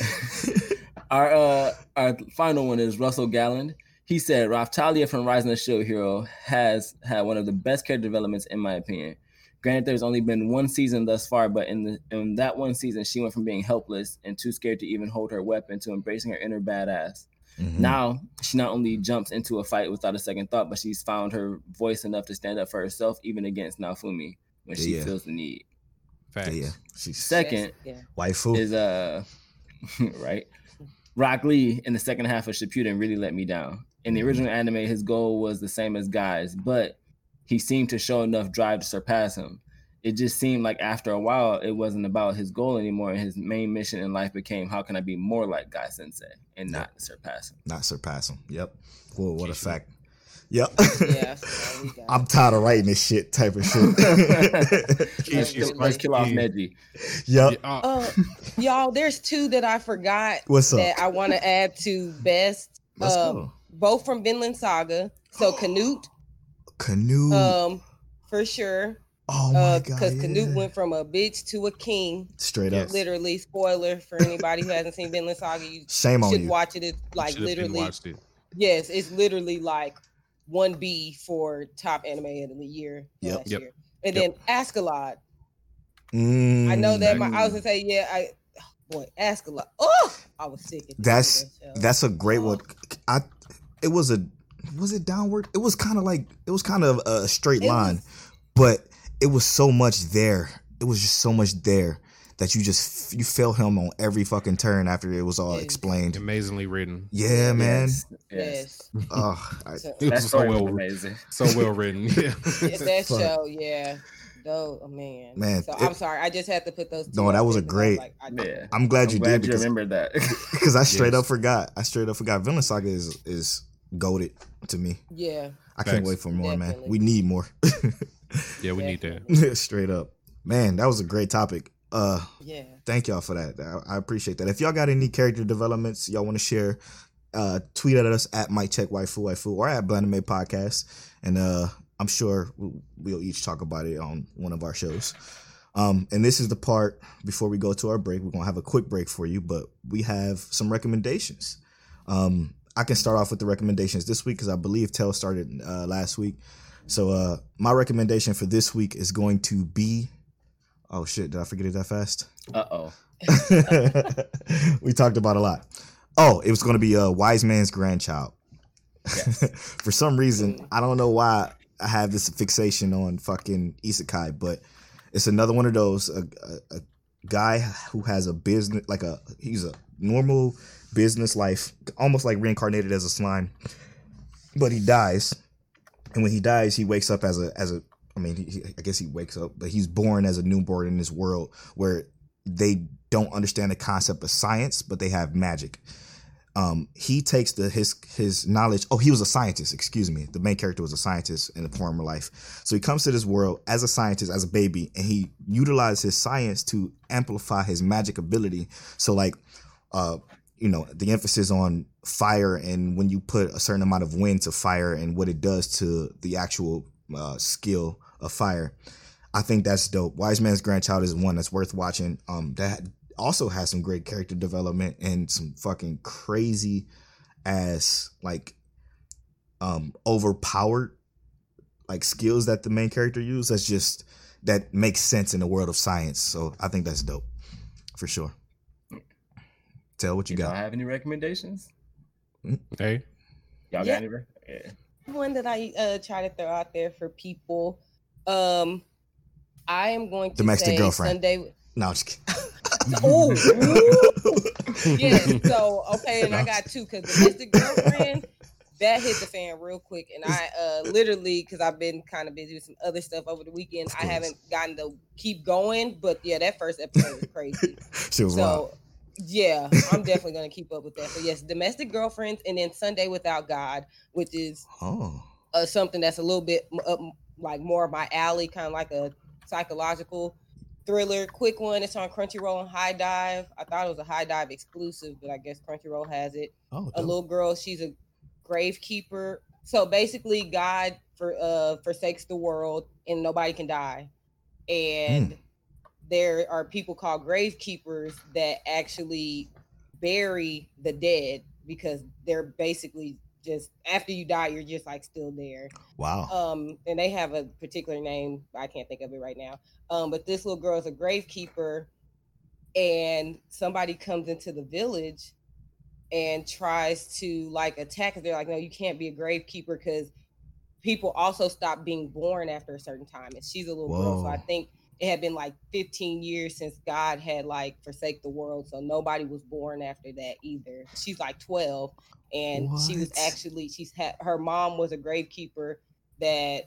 our uh our final one is Russell Galland. He said Raphtalia from Rising the Shield Hero has had one of the best character developments in my opinion. Granted, there's only been one season thus far, but in the in that one season, she went from being helpless and too scared to even hold her weapon to embracing her inner badass. Mhm. Now she not only jumps into a fight without a second thought, but she's found her voice enough to stand up for herself, even against Naofumi when she Yeah. feels the need. Facts. yeah, yeah. She's Second Yeah. waifu. is uh right. Rock Lee in the second half of Shippuden really let me down. In the original anime, his goal was the same as Guy's, but he seemed to show enough drive to surpass him. It just seemed like after a while, it wasn't about his goal anymore, and his main mission in life became how can I be more like Guy Sensei and not surpass him. Not surpass him. Yep. Whoa, what a fact. Yep. Yeah. so we got- I'm tired of writing this shit type of shit. let's, Kishi kill, let's kill off Spiky. Neji. yep. Yeah, uh, Uh, y'all, there's two that I forgot What's up? that I want to add to best. Let's um, go. Both from Vinland Saga. So Canute, Canute, um, for sure. oh my Uh, god. because Canute went from a bitch to a king. straight up. Literally, spoiler for anybody who hasn't seen Vinland Saga. You Shame on should you. watch it. It's like literally, watched it. yes, it's literally like one B for top anime of the year Yep. last Yep. year. And Yep. then Askeladd. Mm, I know that my, I was gonna say, yeah, I boy, Askeladd. Oh, I was sick. At That's that that's a great one. I it was a was it downward? It was kind of like it was kind of a straight It line, was- but it was so much there. It was just so much there that you just you felt him on every fucking turn after it was all explained. Amazingly written. Yeah, man. Yes, yes. yes. Oh, I, So, It was so well, amazing. so well written. Yeah. yeah, that show, yeah. Though, oh, man, Man, So it- I'm sorry, I just had to put those. Two No, that was a a 'cause I great- like, I, Yeah. I'm glad I'm you glad did you because remembered that. because I straight Yes. up forgot. I straight up forgot. Vinland Saga is is goaded to me. Yeah, I can't wait for more, man. We need more. Yeah, we need that. straight up, man. That was a great topic. Uh, yeah. thank y'all for that. I, I appreciate that. If y'all got any character developments y'all want to share, uh, tweet at us at Mic Check Waifu Waifu or at Blanime Podcast, and uh, I'm sure we'll, we'll each talk about it on one of our shows. Um, and this is the part before we go to our break. We're gonna have a quick break for you, but we have some recommendations. Um, I can start off with the recommendations this week because I believe Tell started uh, last week. So uh, my recommendation for this week is going to be. Oh shit! Did I forget it that fast? Uh oh. we talked about a lot. Oh, it was going to be a wise man's grandchild. For some reason, I don't know why I have this fixation on fucking isekai, but it's another one of those a, a, a guy who has a business like a he's a normal business life, almost like reincarnated as a slime, but he dies, and when he dies, he wakes up as a as a I mean, he, I guess he wakes up, but he's born as a newborn in this world where they don't understand the concept of science, but they have magic. Um, he takes the his his knowledge. Oh, he was a scientist. Excuse me. The main character was a scientist in the former life. So he comes to this world as a scientist, as a baby, and he utilizes his science to amplify his magic ability. So like, uh, you know, the emphasis on fire and when you put a certain amount of wind to fire and what it does to the actual uh, skill of fire. I think that's dope. Wise Man's Grandchild is one that's worth watching. Um, that also has some great character development and some fucking crazy ass like um overpowered like skills that the main character use. That's just that makes sense in the world of science. So I think that's dope for sure. Tell what you You don't got. have any recommendations? Hey, Y'all Yeah. got any? Re- yeah. one that I uh, try to throw out there for people. Um, I am going to Domestic say girlfriend. Sunday. No, I'm just kidding. Oh, yes. So okay, and I got two because domestic girlfriend that hit the fan real quick, and I uh literally because I've been kind of busy with some other stuff over the weekend. I haven't gotten to keep going, but yeah, that first episode was crazy. she was wild. Yeah, I'm definitely gonna keep up with that. So yes, domestic girlfriends, and then Sunday without God, which is Oh, uh, something that's a little bit up, like more of my alley, kind of like a psychological thriller. Quick one. It's on Crunchyroll and HIDIVE. I thought it was a HIDIVE exclusive, but I guess Crunchyroll has it. oh, A little girl. She's a gravekeeper. So basically, God for uh forsakes the world, and nobody can die. And there are people called gravekeepers that actually bury the dead because they're basically just after you die, you're just like still there. Wow. um and they have a particular name i can't think of it right now. Um but this little girl is a gravekeeper and somebody comes into the village and tries to like attack they're like no you can't be a gravekeeper because people also stop being born after a certain time. And she's a little girl so i think it had been like 15 years since God had like forsake the world, so nobody was born after that either. She's like 12, and she was actually she's had her mom was a gravekeeper that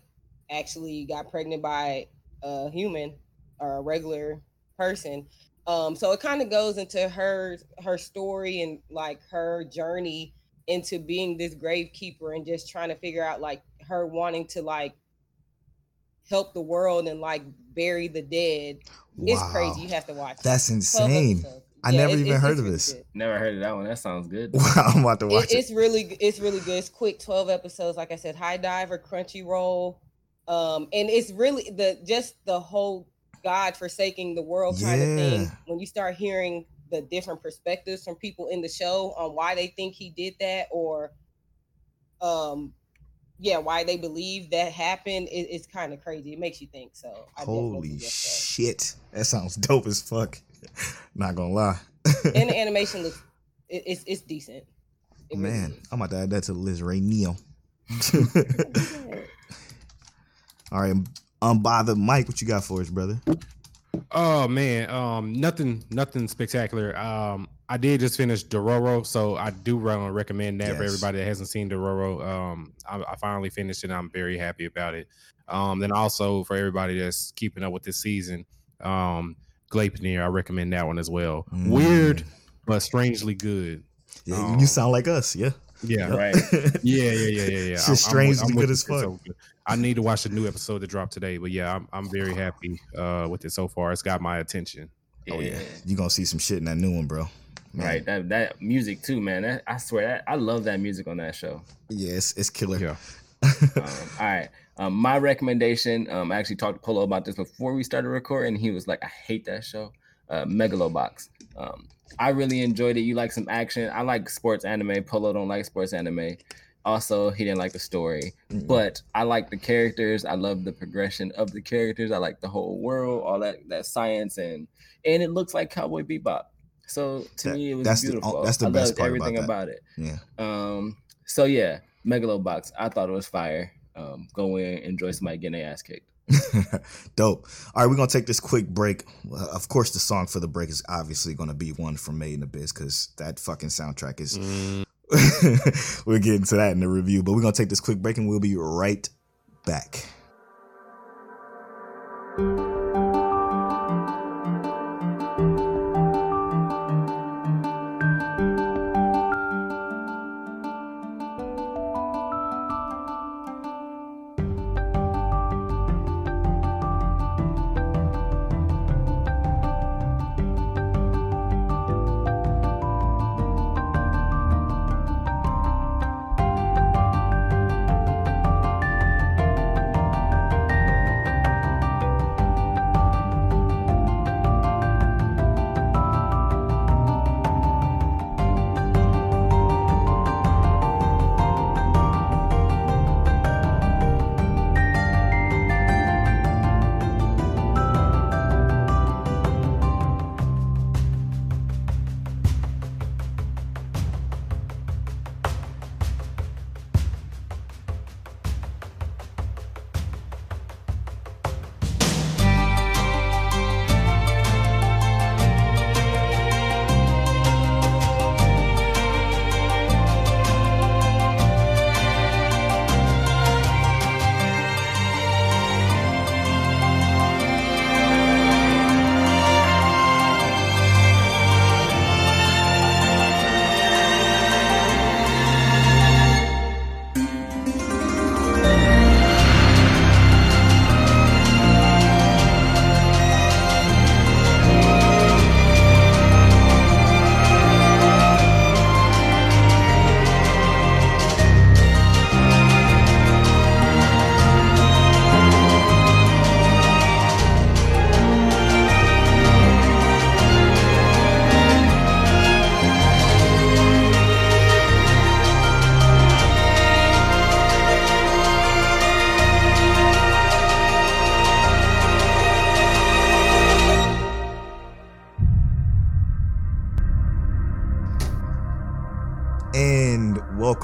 actually got pregnant by a human or a regular person. Um, so it kind of goes into her her story and like her journey into being this gravekeeper and just trying to figure out like her wanting to like help the world and like bury the dead. It's crazy. You have to watch. That's 12 insane. episodes. I never it- even it's- heard it's of really this. good. Never heard of that one. That sounds good. Wow, I'm about to watch It- it. it's really it's really good. It's quick, 12 episodes. Like I said, High Diver, Crunchyroll. Um, and it's really the just the whole God forsaking the world kind of thing. When you start hearing the different perspectives from people in the show on why they think he did that or um yeah, why they believe that happened, it, it's kind of crazy. It makes you think. So I Holy suggest that. shit. That sounds dope as fuck. Not gonna lie. and the animation looks it, it's it's decent. It Man, is. I'm about to add that to the list right now. All right, unbothered Mike, what you got for us, brother? Oh man, um, nothing, nothing spectacular. Um, I did just finish Dororo, so I do recommend that for everybody that hasn't seen Dororo. Um, I, I finally finished it. I'm very happy about it. Um, then also for everybody that's keeping up with this season, um, Gleipnir, I recommend that one as well. Mm. Weird, but strangely good. Yeah, Um, you sound like us, yeah. Yeah, Right. yeah, yeah, yeah, yeah, yeah. Shit's I'm- I'm strangely I'm good as fuck. so good. I need to watch the new episode that dropped today, but yeah, I'm I'm very happy uh, with it so far. It's got my attention. Oh yeah, You're gonna see some shit in that new one, bro. Man. Right. That that music too, man. That, I swear that I love that music on that show. Yeah, it's, it's killer. Yeah. Um, all right. Um, my recommendation, um, I actually talked to Polo about this before we started recording. He was like, I hate that show. Uh, Megalobox. Um, I really enjoyed it. You like some action. I like sports anime. Polo don't like sports anime. Also, he didn't like the story, Mm. but I like the characters. I love the progression of the characters. I like the whole world, all that that science, and and it looks like Cowboy Bebop. So to That- me, it was that's the- beautiful. that's the I best loved part about everything that. about it. yeah. Um, so yeah, Megalobox. I thought it was fire. Um, go in, enjoy somebody getting their ass kicked. Dope. All right, we're gonna take this quick break. Well, of course, the song for the break is obviously gonna be one from Made in Abyss because that fucking soundtrack is. Mm, we're getting to that in the review, but we're gonna take this quick break and we'll be right back.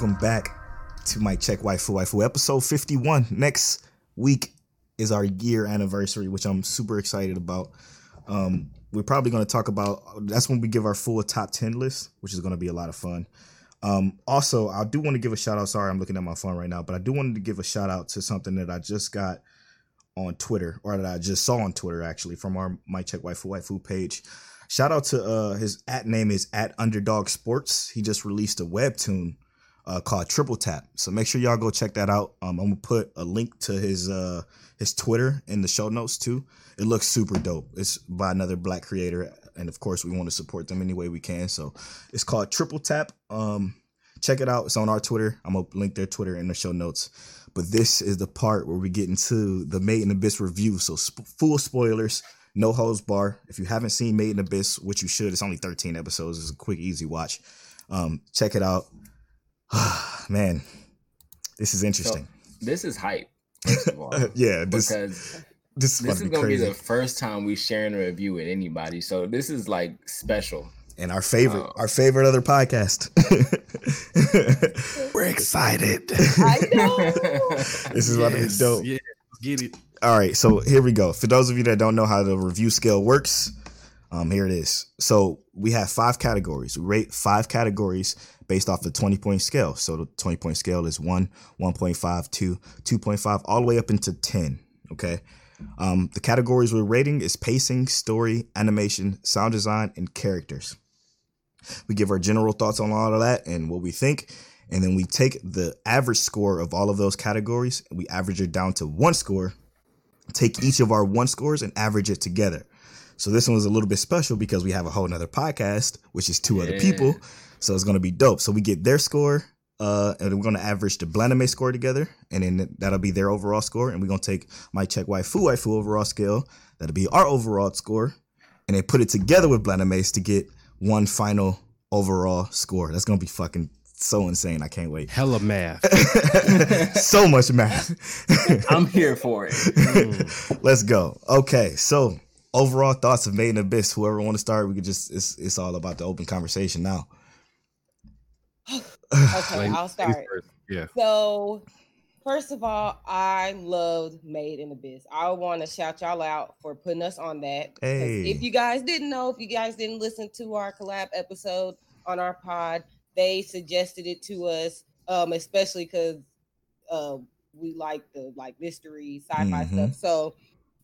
Welcome back to Mic Check Waifu Waifu episode 51. Next week, is our year anniversary, which I'm super excited about. Um, we're probably going to talk about that's when we give our full top 10 list, which is going to be a lot of fun. Um, also, I do want to give a shout out. Sorry, I'm looking at my phone right now, but I do want to give a shout out to something that I just got on Twitter, or that I just saw on Twitter actually from our Mic Check White Food page. Shout out to uh, his at name is at Underdog Sports. He just released a webtoon uh, called Triple Tap. So make sure y'all go check that out. Um, I'm gonna put a link to his uh, his Twitter in the show notes too. It looks super dope. It's by another black creator, and of course we want to support them any way we can. So it's called Triple Tap. Um, check it out. It's on our Twitter. I'm gonna link their Twitter in the show notes. But this is the part where we get into the Made in Abyss review. So sp- full spoilers, no holds bar. If you haven't seen Made in Abyss, which you should, it's only 13 episodes. It's a quick, easy watch. Um, check it out. Man, this is interesting. This is hype. All, yeah, this because this is, this is be gonna crazy. be the first time we sharing a review with anybody. So this is like special. and our favorite, Oh. our favorite other podcast. We're excited. I know. this is about to be dope. Yeah, get it. All right, so here we go. For those of you that don't know how the review scale works, um, here it is. So we have five categories. We rate five categories based off the 20 point scale. So the 20 point scale is 1, 1.5, 2, 2.5, all the way up into 10. Okay. Um, the categories we're rating is pacing, story, animation, sound design, and characters. We give our general thoughts on all of that and what we think. And then we take the average score of all of those categories we average it down to one score take each of our one scores and average it together. So this one was a little bit special because we have a whole nother podcast, which is two other people. So it's gonna be dope. So we get their score, uh, and we're gonna average the Blanime score together, and then that'll be their overall score. And we're gonna take Mic Check waifu waifu overall scale, that'll be our overall score, and then put it together with Blanime's to get one final overall score. That's gonna be fucking so insane. I can't wait. Hella math. so much math. I'm here for it. Let's go. Okay, so overall thoughts of Made in Abyss. Whoever want to start, we could just it's it's all about the open conversation now. Okay, I'll start. Yeah. So, first of all, I loved Made in Abyss. I want to shout y'all out for putting us on that. Hey. If you guys didn't know, if you guys didn't listen to our collab episode on our pod, they suggested it to us, um, especially because uh, we like the like mystery sci-fi Mhm. stuff. So,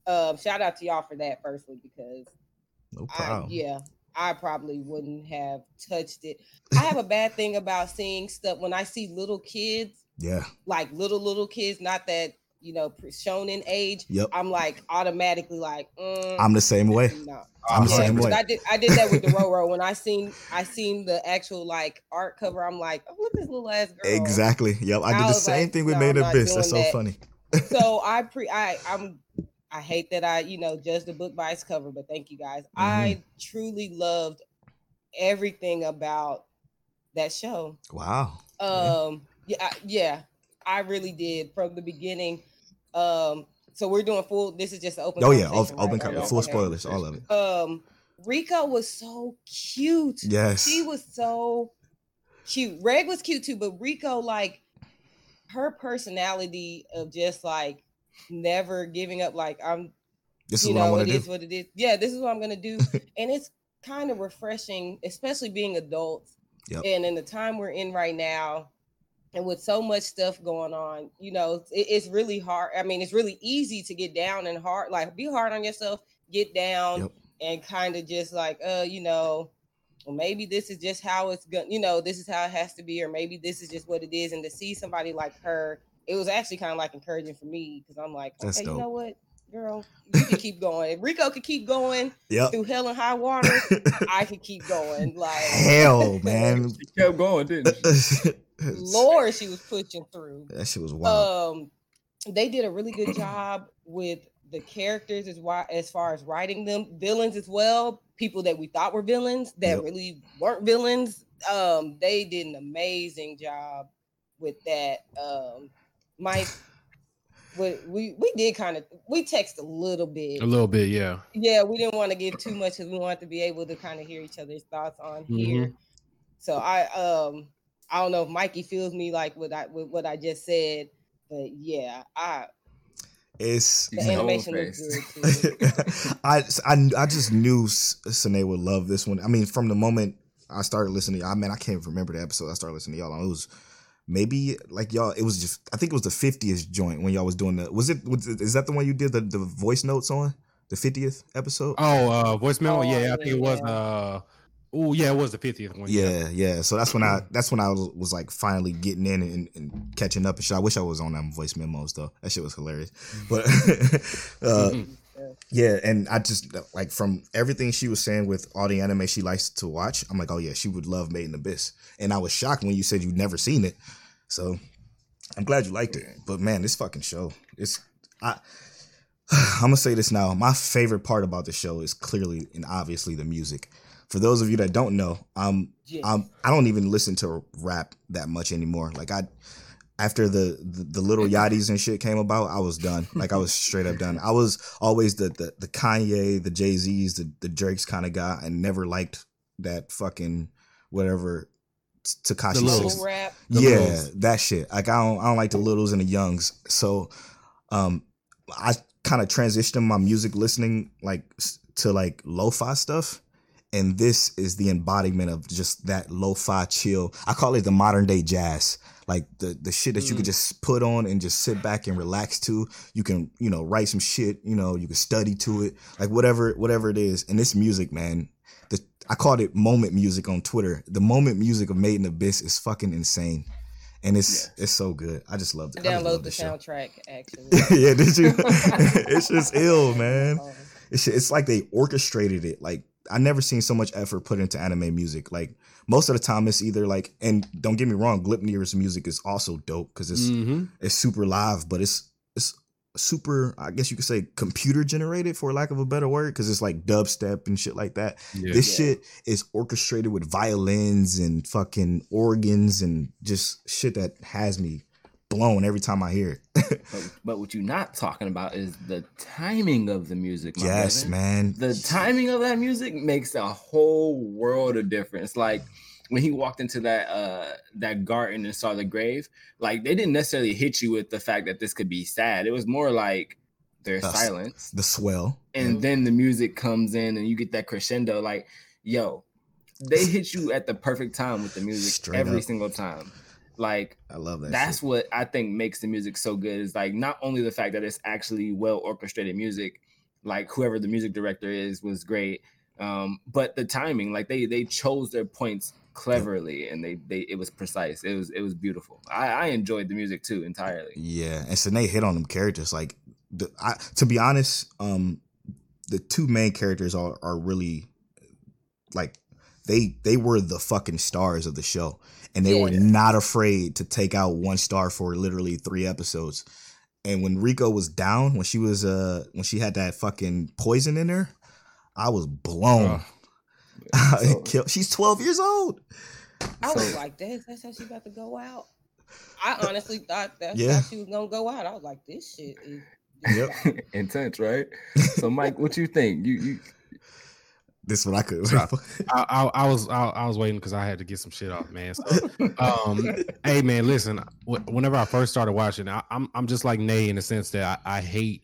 um, shout out to y'all for that, firstly, because No I, yeah, I probably wouldn't have touched it. I have a bad thing about seeing stuff when I see little kids, yeah. like little little kids, not that you know shown in age. Yep. I'm like automatically like, mm, I'm the same way. no. I'm the same way. I did I did that with the Roro when I seen I seen the actual like art cover. I'm like, oh look at this little ass girl. Exactly. Yep. I I did the same like, thing with no, Made Abyss. That's so that. funny. so I pre I I'm I hate that I you know judge the book by its cover, but thank you guys. Mm-hmm. I truly loved everything about that show. Wow. Yeah. Um yeah I, yeah I really did from the beginning. Um so we're doing full. This is just an open. Oh yeah. conversation, Open, open right? con- Okay. full Okay. spoilers. All of it. Um, Rico was so cute. Yes. She was so cute. Reg was cute too, but Rico, like her personality of just like never giving up, like I'm, This is you know, it to is what it is. Yeah, this is what I'm gonna do, and it's kind of refreshing, especially being adults. Yep. And in the time we're in right now, and with so much stuff going on, you know, it- it's really hard. I mean, it's really easy to get down and hard, like be hard on yourself, get down, Yep. and kind of just like, uh, you know, well, maybe this is just how it's going, you know, this is how it has to be, or maybe this is just what it is. And to see somebody like her, it was actually kind of like encouraging for me because I'm like, okay, you know what, girl, you can keep going. If Rico could keep going Yep. through hell and high water, I could keep going. Like, Hell, man. She kept going, didn't she? Lord, she was pushing through. That shit was wild. Um, they did a really good job with the characters as why as far as writing them villains as well. People that we thought were villains that Yep. really weren't villains. Um, they did an amazing job with that. Um, Mike, we we, we did kind of we text a little bit. A little bit, yeah. Yeah, we didn't want to give too much because we wanted to be able to kind of hear each other's thoughts on here. So I um I don't know if Mikey feels me like what I with what I just said, but yeah, I It's The His whole animation looks good too. I, I I just knew S- Sine would love this one. I mean, from the moment I started listening, I mean, I can't remember the episode I started listening to y'all on. It was maybe like y'all. It was just I think it was the fiftieth joint when y'all was doing the. Was it? Was it is that the one you did the, the voice notes on the fiftieth episode? Oh, uh, voice memo. Oh, yeah, I think it was. yeah. Uh, oh, yeah, it was the fiftieth one. Yeah, yeah. So that's when I that's when I was, was like finally getting in and, and catching up and shit. I wish I was on them voice memos though. That shit was hilarious. But uh, yeah, and I just like from everything she was saying with all the anime she likes to watch, I'm like, oh yeah, she would love Made in Abyss. And I was shocked when you said you'd never seen it. So I'm glad you liked it. But man, this fucking show, it's I I'm gonna say this now. My favorite part about the show is clearly and obviously the music. For those of you that don't know, um, Yes. um, I don't even listen to rap that much anymore. Like I, after the, the the Lil Yachty's and shit came about, I was done. Like I was straight up done. I was always the the, the Kanye, the Jay Z's, the the Drake's kind of guy, and never liked that fucking whatever Tekashi six. Little rap. Yeah, Littles. that shit. Like I don't I don't like the littles and the youngs. So, um, I kind of transitioned my music listening like to like lo-fi stuff. And this is the embodiment of just that lo-fi chill. I call it the modern day jazz. Like the the shit that you could just put on and just sit back and relax to. You can, you know, write some shit, you know, you can study to it. Like whatever whatever it is. And this music, man, the I called it moment music on Twitter. The moment music of Made in Abyss is fucking insane. And it's it's so good. I just loved I it. I download love the this show. soundtrack actually. yeah, did you? it's just ill, man. It's it's like they orchestrated it. Like I never seen so much effort put into anime music. Like most of the time, it's either like, and don't get me wrong, Gleipnir's music is also dope because it's hmm it's super live, but it's it's super. I guess you could say computer generated for lack of a better word because it's like dubstep and shit like that. Yeah. This Yeah. shit is orchestrated with violins and fucking organs and just shit that has me blown every time I hear it. But, but what you're not talking about is the timing of the music. My yes, brother. man. The timing of that music makes a whole world of difference. Like when he walked into that uh that garden and saw the grave, like they didn't necessarily hit you with the fact that this could be sad. It was more like there's Us. silence. the swell. and then the music comes in and you get that crescendo like yo they hit you at the perfect time with the music Straight every up. single time like I love that. that's shit. what i think makes the music so good is like not only the fact that it's actually well orchestrated music like whoever the music director is was great um but the timing like they they chose their points cleverly and they they it was precise it was it was beautiful i i enjoyed the music too entirely Yeah, and Sine hit on them characters. Like, the, I, to be honest, um, the two main characters are are really like they they were the fucking stars of the show, and they were not afraid to take out one star for literally three episodes. And when Rico was down, when she was uh when she had that fucking poison in her, I was blown. Ugh. It killed- She's twelve years old. I was So- like, that's, that's how she about to go out. I honestly thought that's Yeah. how she was gonna go out. I was like, this shit is. Yep. intense right so mike what you think you you This is what I could. I, I, I was I, I was waiting because I had to get some shit off, man. So, um, hey, man, listen. Whenever I first started watching, I, I'm I'm just like Nay in the sense that I, I hate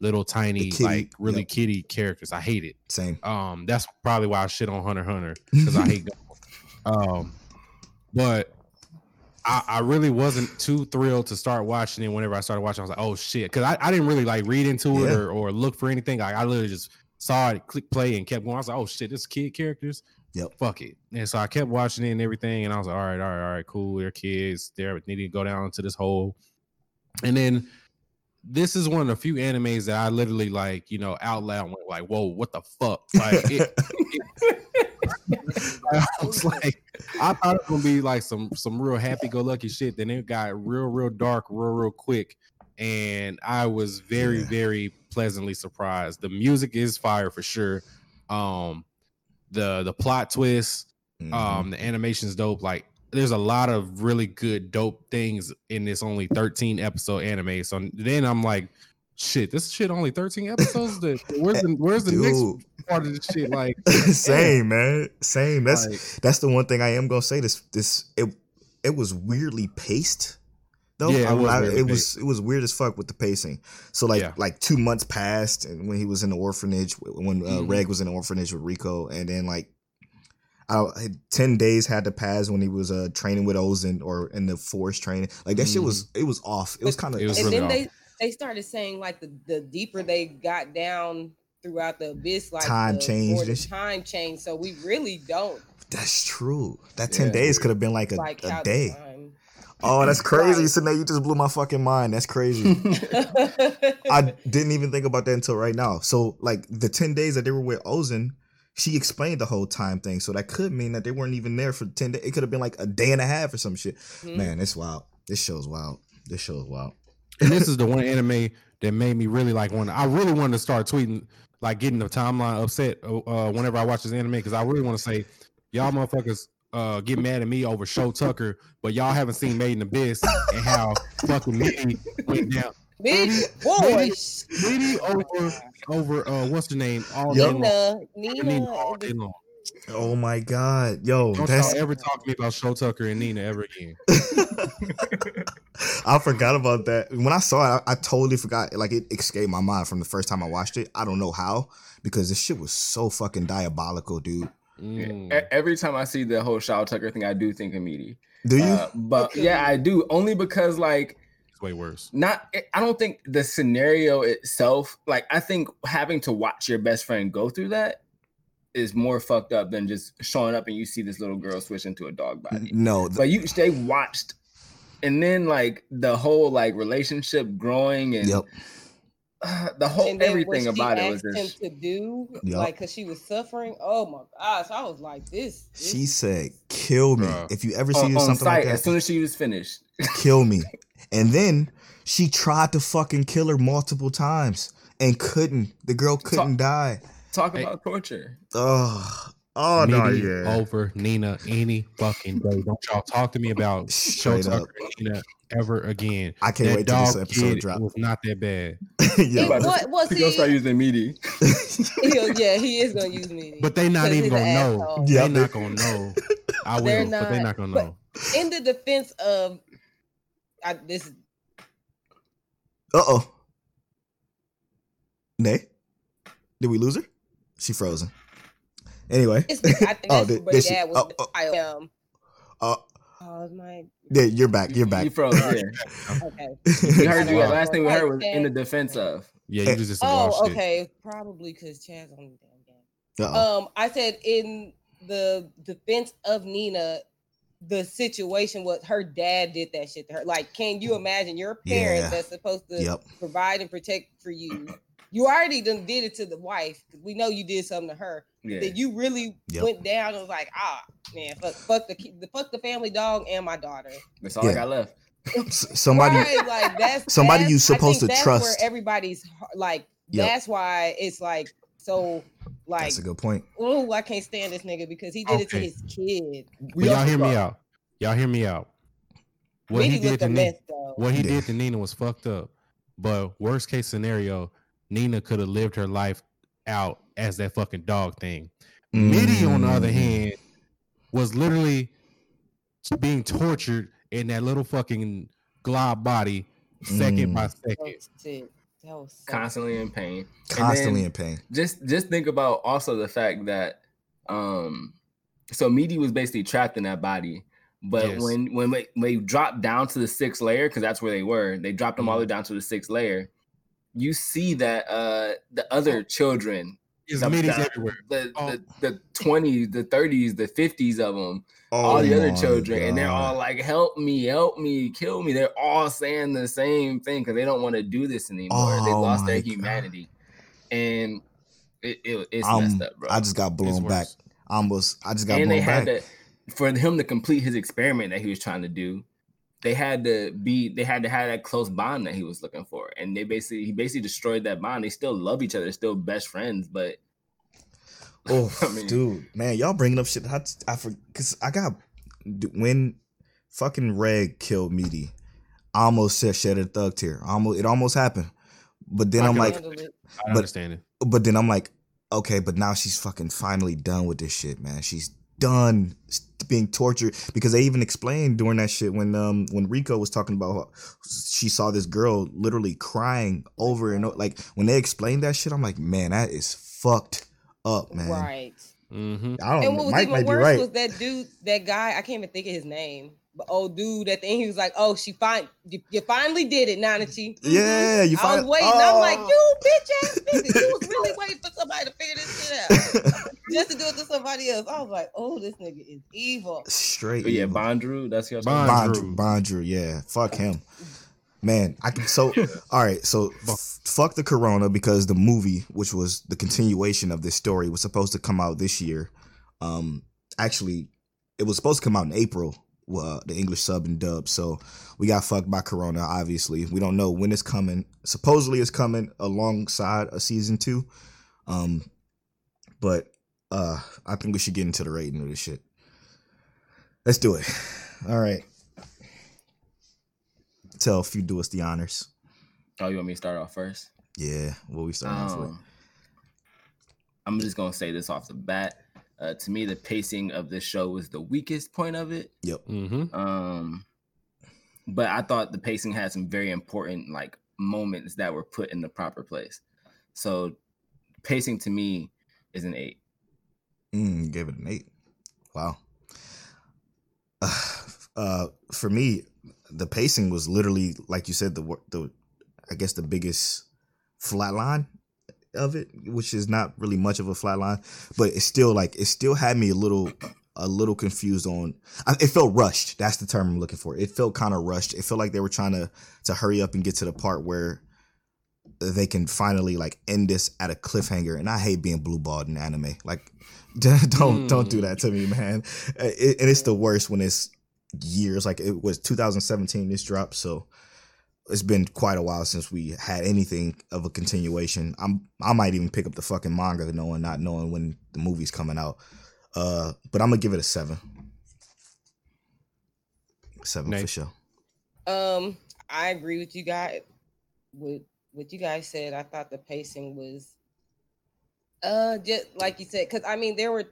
little tiny like really yep. kitty characters. I hate it. Same. Um, that's probably why I shit on Hunter Hunter because I hate. Um, but I, I really wasn't too thrilled to start watching it. Whenever I started watching, I was like, "Oh shit!" Because I, I didn't really like read into it Yeah. or, or look for anything. Like I literally just saw it, click play, and kept going. I was like, "Oh shit, this is kid characters." Yep. Fuck it. And so I kept watching it and everything, and I was like, "All right, all right, all right, cool. They're kids. They're needing to go down into this hole." And then this is one of the few animes that I literally like, you know, out loud went like, "Whoa, what the fuck!" Like, it, I was like, I thought it was gonna be like some some real happy-go-lucky shit. Then it got real, real dark, real, real quick, and I was very, Yeah. very pleasantly surprised. The music is fire for sure. Um, the the plot twist, Mhm. um, the animation's dope. Like, there's a lot of really good, dope things in this only 13 episode anime. So then I'm like, shit, this shit only 13 episodes. The, where's the where's the next part of this shit? Like, Same, man. Same. That's like, that's the one thing I am gonna say. This this it it was weirdly paced though. Yeah, it was I- it was it was weird as fuck with the pacing. So like Yeah. like two months passed, and when he was in the orphanage, when uh, Mhm. Reg was in the orphanage with Rico, and then like. I, ten days had to pass when he was uh training with Ozen or in the forest training. Like that shit was it was off. It was kind of and really then off. they they started saying like the the deeper they got down throughout the abyss, like Time the changed more the time changed. So we really don't That's true. That ten Yeah. days could have been like a, like a day. time. Oh, that's crazy. Right. So now you just blew my fucking mind. That's crazy. I didn't even think about that until right now. So like the ten days that they were with Ozen, she explained the whole time thing. So that could mean that they weren't even there for ten days. It could have been like a day and a half or some shit. Mhm. Man, it's wild. This show's wild. This show's wild. and this is the one anime that made me really like want. I really wanted to start tweeting, like getting the timeline upset uh, uh, whenever I watch this anime because I really want to say, y'all motherfuckers uh, get mad at me over Shou Tucker, but y'all haven't seen Made in Abyss and how fucking me went down. Big Maybe- boys. Maybe over over uh, what's the name all Yup. day long. Nina, Nina Nina, all day long. Oh my god, yo, Don't that's y'all ever talk to me about Shou Tucker and Nina ever again. I forgot about that. When I saw it, I, I totally forgot. Like it escaped my mind from the first time I watched it. I don't know how because this shit was so fucking diabolical, dude. Mm. Every time I see the whole Shou Tucker thing, I do think of Mitty. Do you? Uh, but yeah, I do only because like It's way worse. not I don't think the scenario itself, like I think having to watch your best friend go through that is more fucked up than just showing up and you see this little girl switch into a dog body. no, th- But you they watched and then like the whole like relationship growing and yep. uh, the whole and then everything what she about it was asked him just to do, Yup. like, cause she was suffering. Oh my gosh, I was like, this. this She said, "Kill me Bruh. if you ever see on, on something sight like that, as soon as she was finished. kill me." And then she tried to fucking kill her multiple times and couldn't. The girl couldn't die. Talk Hey. about torture. Oh, oh no, Nene yeah. over Nina any fucking day. Don't y'all talk to me about Shou Tucker and Nina ever again. I can't that wait till this episode kid drop. was not that bad. yeah, It what was He gonna start using Mitty. Yeah, he is gonna use me. But they not 'Cause even gonna know. asshole. Yeah. They not gonna know. I They're will, but they not- not gonna know. in the defense of I, this, Uh oh. Nay, did we lose her? She frozen. Anyway, it's, I think Oh, that's did- what did she- was. oh, oh. I am. uh, Oh, my yeah, you're back. You're back. You froze. Yeah. okay. We heard you. Yeah. Last thing we heard was in the defense of. Yeah, you just Oh, dog shit. okay. Probably because Chad's on the damn game. Uh-oh. Um, I said in the defense of Nina, the situation was her dad did that shit to her. Like, can you imagine your parents Yeah. that's supposed to Yep. provide and protect for you? You already done did it to the wife. We know you did something to her. Yeah. That you really Yep. went down and was like, ah, man, fuck, fuck the, the fuck the family dog and my daughter. That's all I got left. S- somebody. right, like that's somebody that's- you I supposed think to that's trust. Where everybody's like, Yep. that's why it's like so. Like, That's a good point. oh, I can't stand this nigga because he did it to his kid. But y'all hear me out. Y'all hear me out. What he did to Nina, mess what he Yeah. did to Nina was fucked up. But worst case scenario, Nina could have lived her life out as that fucking dog thing. Mitty, on the other Mm. hand, was literally being tortured in that little fucking glob body second Mm. by That second. Was sick. That was so Constantly in pain. Constantly in pain. Just just think about also the fact that um so Mitty was basically trapped in that body. But Yes. when when they, when they dropped down to the sixth layer, because that's where they were, they dropped them all Mm-hmm. the way down to the sixth layer. You see that uh the other children, The, middies the, everywhere. the, Oh. the the 20s, the 30s, the 50s of them, Oh all the other children, and they're all like, "Help me, help me, kill me." They're all saying the same thing because they don't want to do this anymore. they Oh lost their my God. humanity, and it, it it's Um, messed up, bro. I just got blown back. Almost. I just got and they blown had back. to for him to complete his experiment that he was trying to do. They had to be. They had to have that close bond that he was looking for, and they basically he basically destroyed that bond. They still love each other, they're still best friends, but Oh, I mean- dude, man, y'all bringing up shit. I, I for because I got when fucking Reg killed Mitty, I almost said shed a thug tear. Almost, it almost happened. But then I I'm like, handled. I but- understand it. but then I'm like, okay, but now she's fucking finally done with this shit, man. She's done being tortured because they even explained during that shit when um when Riko was talking about how she saw this girl literally crying over and o- like when they explained that shit I'm like man that is fucked up man Right. Mm-hmm. I don't And know what was Mike even might be worse right was that dude, that guy. I can't even think of his name. But old dude at the end, he was like, "Oh, she fin- you, you finally did it, Nanachi." Yeah you I was find waiting. I'm like, Oh. you bitch ass nigga. You was really waiting for somebody to figure this shit out just to do it to somebody else. I was like, oh, this nigga is evil. straight But yeah, evil. Bondrewd, that's your Bond- Bondrewd, Bondrewd. Bondrewd, yeah, fuck him, man. I can so all right. So f- fuck the Corona because the movie, which was the continuation of this story, was supposed to come out this year. Um, actually, it was supposed to come out in April. Uh, the English sub and dub. So we got fucked by Corona. Obviously, we don't know when it's coming. Supposedly, it's coming alongside a season two. Um, but uh, I think we should get into the rating of this shit. Let's do it. All right. Tell if you do us the honors. Oh, you want me to start off first? Yeah, what we starting off with? Um, I'm just gonna say this off the bat. Uh, to me, the pacing of this show was the weakest point of it. Yep. Mm-hmm. Um, but I thought the pacing had some very important like moments that were put in the proper place. So, pacing to me is an eight. Mm, gave it an eight. Wow. Uh, for me, the pacing was literally like you said the the I guess the biggest flat line of it, which is not really much of a flat line, but it's still like it still had me a little a little confused on. It felt rushed. That's the term I'm looking for. It felt kind of rushed. It felt like they were trying to to hurry up and get to the part where they can finally like end this at a cliffhanger. And I hate being blue balled in anime. Like, don't don't do that to me, man. It, and it's the worst when it's years. Like it was 2017. This dropped, so it's been quite a while since we had anything of a continuation. I'm I might even pick up the fucking manga, knowing not knowing when the movie's coming out. Uh, but I'm gonna give it a seven. Seven for sure. Um, I agree with you guys. With what you guys said, I thought the pacing was, uh, just like you said, because I mean there were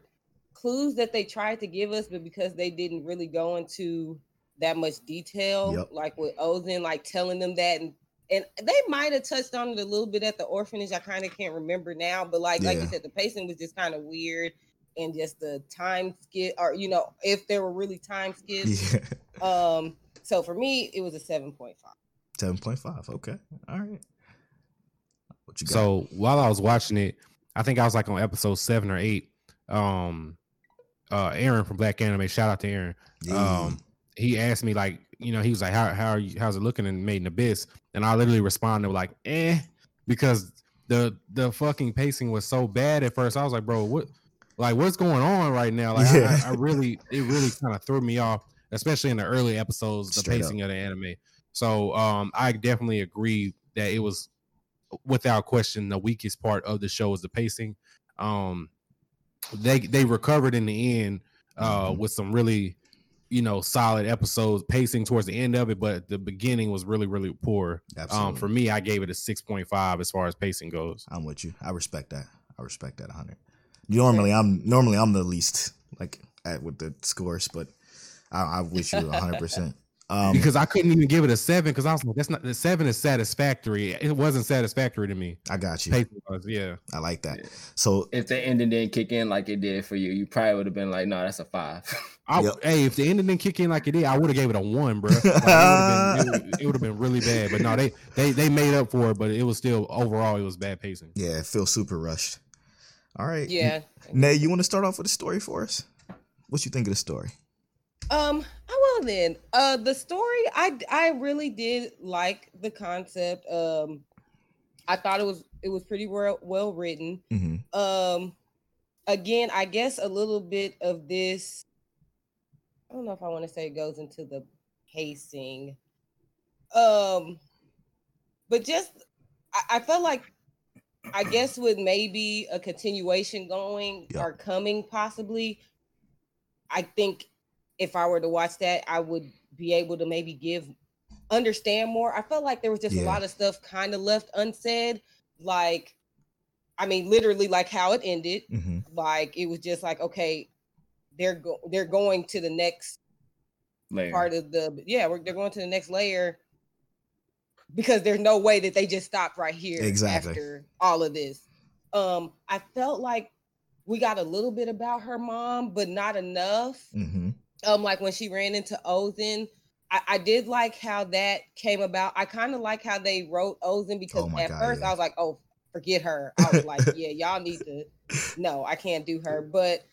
clues that they tried to give us, but because they didn't really go into that much detail, Yep. like with Ozen, like telling them that, and and they might have touched on it a little bit at the orphanage. I kind of can't remember now, but like like you said, the pacing was just kind of weird, and just the time skip, or you know, if there were really time skips. Yeah, Um, so for me, it was a seven point five. seven point five. Okay, all right. What you got? So while I was watching it, I think I was like on episode seven or eight. Um, uh, Aaron from Blanime, shout out to Aaron. Yeah. Um, he asked me like, you know, he was like, "How how are you? How's it looking in Made in Abyss?" And I literally responded like, "Eh," because the the fucking pacing was so bad at first. I was like, "Bro, what? Like, what's going on right now?" Like, I- Yeah. I, I really, it really kind of threw me off, especially in the early episodes, the Straight up. pacing of the anime. So, um, I definitely agree that it was without question the weakest part of the show is the pacing. Um, they they recovered in the end uh, Mhm. with some really you know solid episodes pacing towards the end of it but the beginning was really really poor Absolutely. um for me i gave it a 6.5 as far as pacing goes I'm with you. I respect that. I respect that 100. Normally, I'm normally I'm the least like at with the scores, but I, I wish you 100. percent Um, because i couldn't even give it a seven because i was like that's not the seven is satisfactory it wasn't satisfactory to me I got you. pacing was yeah I like that. Yeah. So If the ending didn't kick in like it did for you, you probably would have been like, no, that's a five. I, Yep. hey if the ending didn't kick in like it did i would have gave it a one bro like, it would have been, really bad but no they they they made up for it but it was still overall it was bad pacing yeah, it feels super rushed. All right. Yeah. Nay, you want to start off with a story for us? What you think of the story? Um, oh, well then. Uh the story I I really did like the concept. Um I thought it was it was pretty well well written. Mm-hmm. Um again, I guess a little bit of this I don't know if I want to say it goes into the pacing. Um but just I, I felt like I guess with maybe a continuation going Yeah. or coming possibly, I think if I were to watch that, I would be able to maybe give understand more. I felt like there was just Yeah. a lot of stuff kind of left unsaid. Like, I mean, literally like how it ended. Mm-hmm. Like it was just like, okay, they're go- they're going to the next Layer. part of the yeah we're, they're going to the next layer because there's no way that they just stop right here Exactly. after all of this um i felt like we got a little bit about her mom but not enough hmm um like when she ran into Ozen. I, I did like how that came about. I kind of like how they wrote Ozen because Oh at God, first yeah. I was like, oh, forget her. I was like, yeah, y'all need to no, I can't do her. But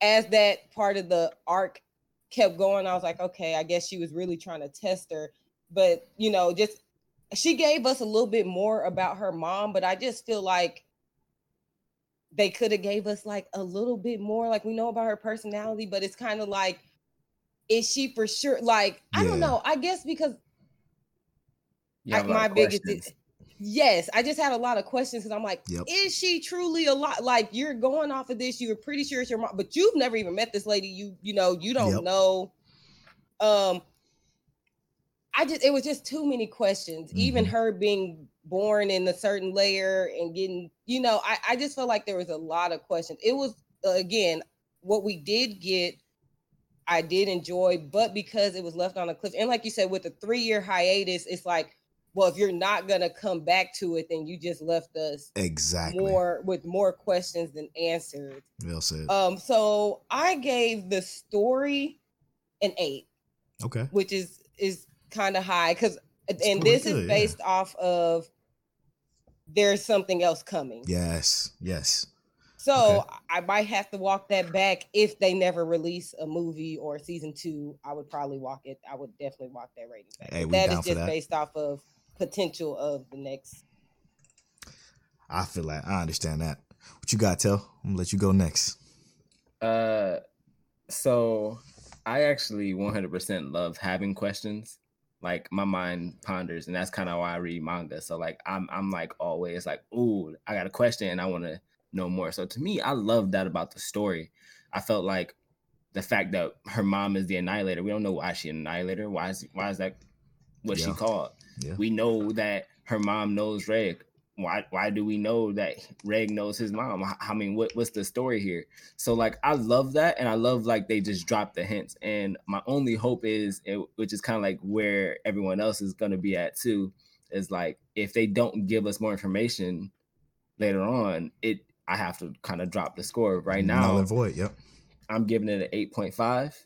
as that part of the arc kept going, I was like, okay, I guess she was really trying to test her. But you know, just she gave us a little bit more about her mom, but I just feel like they could have gave us like a little bit more. Like we know about her personality, but it's kind of like, is she for sure? Like I don't know. I guess because You have I- a lot my biggest questions. yes, I just had a lot of questions because I'm like, Yep. is she truly a lot? Like you're going off of this, you're pretty sure it's your mom, but you've never even met this lady. You you know you don't Yep. know. Um, I just it was just too many questions. Even Mhm. her being born in a certain layer and getting, you know, I I just felt like there was a lot of questions. It was uh, again what we did get. I did enjoy, but because it was left on a cliff, and like you said, with the three year hiatus, it's like, well, if you're not gonna come back to it, then you just left us Exactly. more with more questions than answers. Well said. Um, so I gave the story an eight, okay. which is is kind of high because, and this good, is yeah. based off of there's something else coming. Yes. Yes. So Okay. I might have to walk that back if they never release a movie or season two. I would probably walk it. I would definitely walk that rating back. Hey, But we that down is for just that. based off of potential of the next. I feel like I understand that. What you got, Tell? I'm gonna let you go next. Uh, so I actually 100% love having questions. Like my mind ponders, and that's kind of why I read manga. So like I'm I'm like always like, ooh, I got a question and I want to know more. So to me, I love that about the story. I felt like the fact that her mom is the annihilator. We don't know why she annihilator. Why is why is that what she called? Yeah. We know that her mom knows Reg. Why why do we know that Reg knows his mom? I, mean, what what's the story here? So like I love that, and I love like they just drop the hints. And my only hope is, it, which is kind of like where everyone else is gonna be at too, is like if they don't give us more information later on, it I have to kind of drop the score. Right now. Null and void. Yep. I'm giving it an eight point five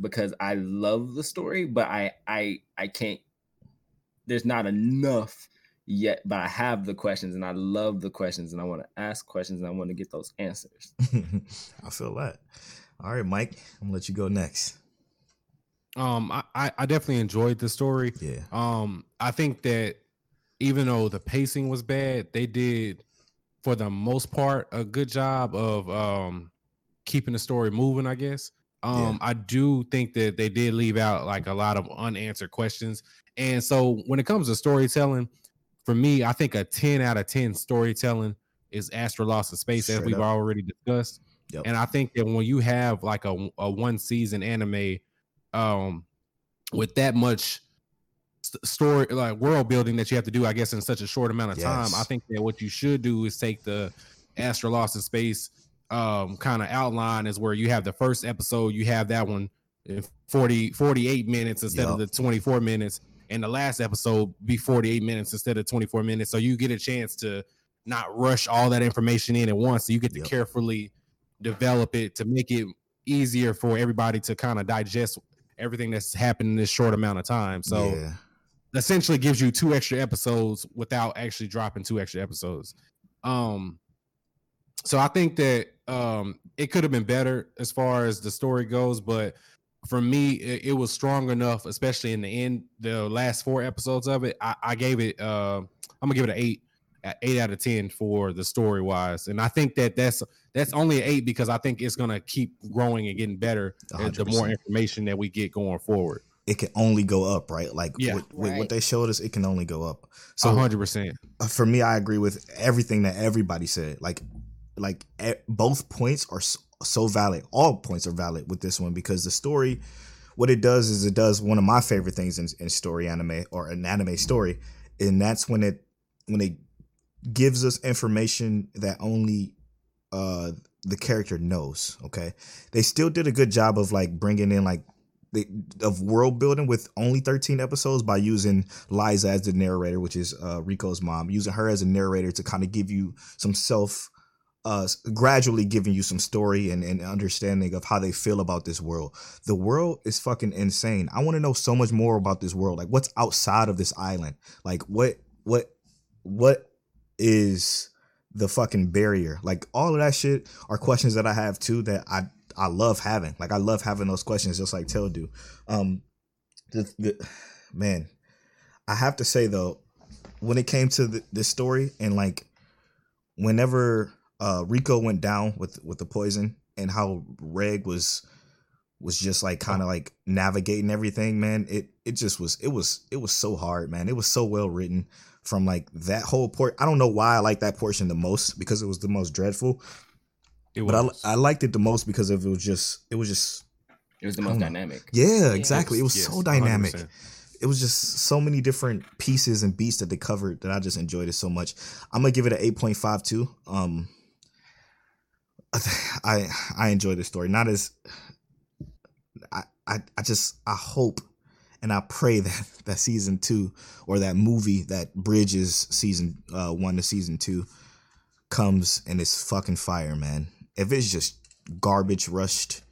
because I love the story, but I I I can't. There's not enough yet, but I have the questions and I love the questions and I want to ask questions and I want to get those answers. I feel that. All right, Mike. I'm gonna let you go next. Um, I, I I definitely enjoyed the story. Yeah. Um, I think that even though the pacing was bad, they did for the most part a good job of um keeping the story moving, I guess. Um, I do think that they did leave out like a lot of unanswered questions. And so when it comes to storytelling, for me, I think a 10 out of 10 storytelling is Astra Lost in Space, as we've up. already discussed. Yep. And I think that when you have like a, a one season anime um with that much story like world building that you have to do, I guess, in such a short amount of time, I think that what you should do is take the Astra Lost in Space um kind of outline is where you have the first episode, you have that one in 40 48 minutes instead of the 24 minutes, and the last episode be 48 minutes instead of 24 minutes. So you get a chance to not rush all that information in at once. So you get to Yep. carefully develop it to make it easier for everybody to kind of digest everything that's happened in this short amount of time. So yeah. essentially gives you two extra episodes without actually dropping two extra episodes. Um so I think that um it could have been better as far as the story goes, but for me it, it was strong enough, especially in the end, the last four episodes of it. I, I gave it uh I'm gonna give it an eight, eight out of ten for the story wise, and I think that that's that's only an eight because I think it's gonna keep growing and getting better A as the more information that we get going forward. It can only go up, right? Like Yeah. with, with what they showed us, it can only go up. So So hundred percent. uh, for me, I agree with everything that everybody said. Like, like both points are so, valid. All points are valid with this one because the story, what it does is it does one of my favorite things in, in story anime or an anime story, and that's when it when it gives us information that only uh the character knows. Okay, they still did a good job of like bringing in like the of world building with only 13 episodes by using Lyza as the narrator, which is uh, Riko's mom, using her as a narrator to kind of give you some self, uh, gradually giving you some story and, and understanding of how they feel about this world. The world is fucking insane. I want to know so much more about this world. Like, what's outside of this island? Like, what, what, what is the fucking barrier? Like, all of that shit are questions that I have too that I I love having. Like I love having those questions, just like Tell do. Um, the, the man, I have to say though, when it came to the, this story and like whenever uh Riko went down with with the poison and how Reg was was just like kind of like navigating everything, man. It it just was it was it was so hard, man. It was so well written from like that whole port. I don't know why I like that portion the most because it was the most dreadful. It But I, was. I liked it the most because of it was just it was just It was the most don't know. dynamic. yeah exactly it was Yes, so dynamic 100%. it was just so many different pieces and beats that they covered that I just enjoyed it so much. I'm gonna give it an 8.52. Um, I I enjoy the story. Not as I, I I just I hope and I pray that that season two or that movie that bridges season uh, one to season two comes and it's fucking fire, man. If it's just garbage rushed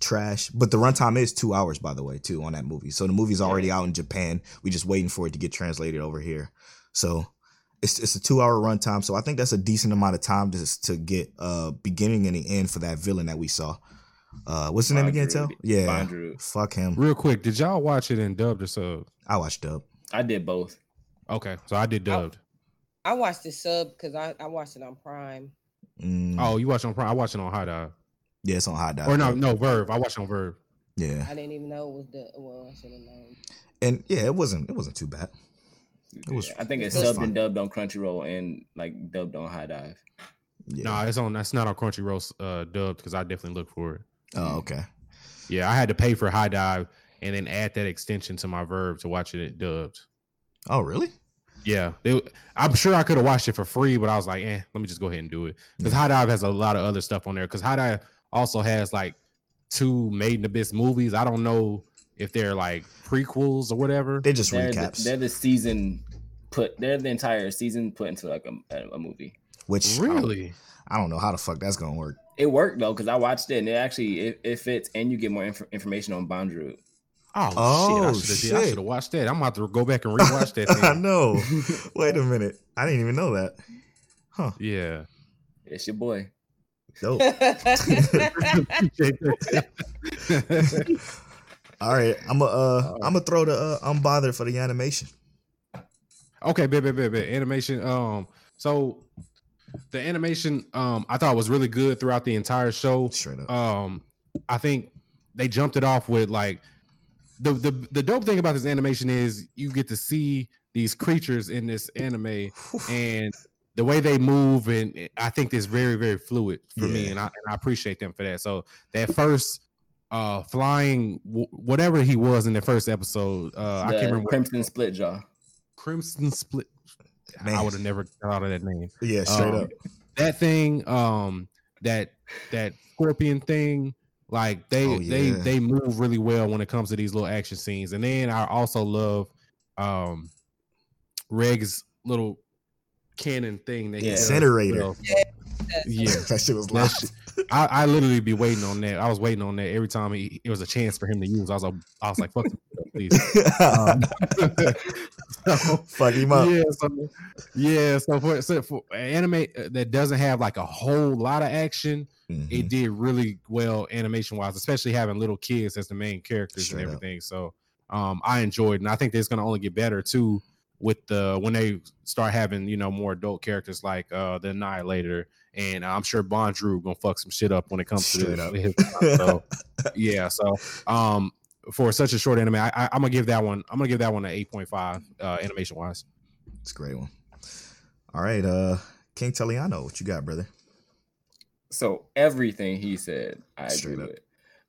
trash, but the runtime is two hours, by the way, too, on that movie. So the movie's already out in Japan. We just waiting for it to get translated over here. So it's it's a two hour runtime. So I think that's a decent amount of time to to get uh beginning and the end for that villain that we saw. Uh, what's the name again? Tell yeah, Bondrewd. fuck him. Real quick, did y'all watch it in dubbed or sub? I watched Dub. I did both. Okay, so I did dubbed. I watched the sub because I, I watched it on Prime. Mm, Oh, you watch on Prime? I watch it on HIDIVE. yeah, it's on HIDIVE. Or no, no VRV. I watch it on VRV. yeah, I didn't even know it was the well, I should have known. and yeah, it wasn't it wasn't too bad. It was I think it's it was subbed fine. and dubbed on Crunchyroll and like dubbed on HIDIVE. Yeah. No, it's on. That's not on Crunchyroll uh, dubbed because I definitely look for it. oh, okay. Yeah, I had to pay for HIDIVE and then add that extension to my VRV to watch it dubbed. Oh, really? Yeah, they, I'm sure I could have watched it for free, but I was like, eh, let me just go ahead and do it because HIDIVE has a lot of other stuff on there. Because HIDIVE also has like two Made in Abyss movies. I don't know if they're like prequels or whatever. They just They're the, recaps, they're the season put. They're the entire season put into like a, a, a movie. which I don't- Really? I don't know how the fuck that's gonna work. It worked though because I watched it and it actually it, it fits and you get more inf- information on Bondrewd. Oh, Oh, shit! I oh, should have watched that. I'm about to go back and rewatch that. I know. Wait a minute. I didn't even know that. Huh. yeah. It's your boy. Dope. All right. I'm gonna uh I'm gonna throw the uh, unbothered for the animation. Okay, bit, bit, bit, bit. Animation. Um, so the animation, um, I thought was really good throughout the entire show. Straight up. Um, I think they jumped it off with like the the the dope thing about this animation is you get to see these creatures in this anime and the way they move and I think it's very very fluid for me and I, and I appreciate them for that. So that first uh flying w- whatever he was in the first episode, uh I can't remember what- Crimson Split Jaw. Crimson Split. I would have never thought of that name. yeah, straight um, up. That thing, um, that that scorpion thing, like they Oh, they yeah. they move really well when it comes to these little action scenes. And then I also love um Reg's little cannon thing that he Yeah. does. Incinerator. Well, Yeah, that shit was loud. I, I literally be waiting on that. I was waiting on that every time he, it was a chance for him to use. I was like, I was like, fuck, him, please. Um, so, Fuck him up. yeah, so, yeah. So for, so for anime uh, that doesn't have like a whole lot of action, Mhm. it did really well animation wise, especially having little kids as the main characters Straight and up. everything. So um, I enjoyed, and I think it's going to only get better too with the when they start having you know more adult characters like uh, the Annihilator, and I'm sure Bondrewd gonna fuck some shit up when it comes Straight to up. this. So yeah, so um, for such a short anime, I, I, I'm gonna give that one. I'm gonna give that one an 8.5 uh, animation wise. It's a great one. All right, uh King Teliano, what you got, brother? So everything he said, I Straight agree up. with.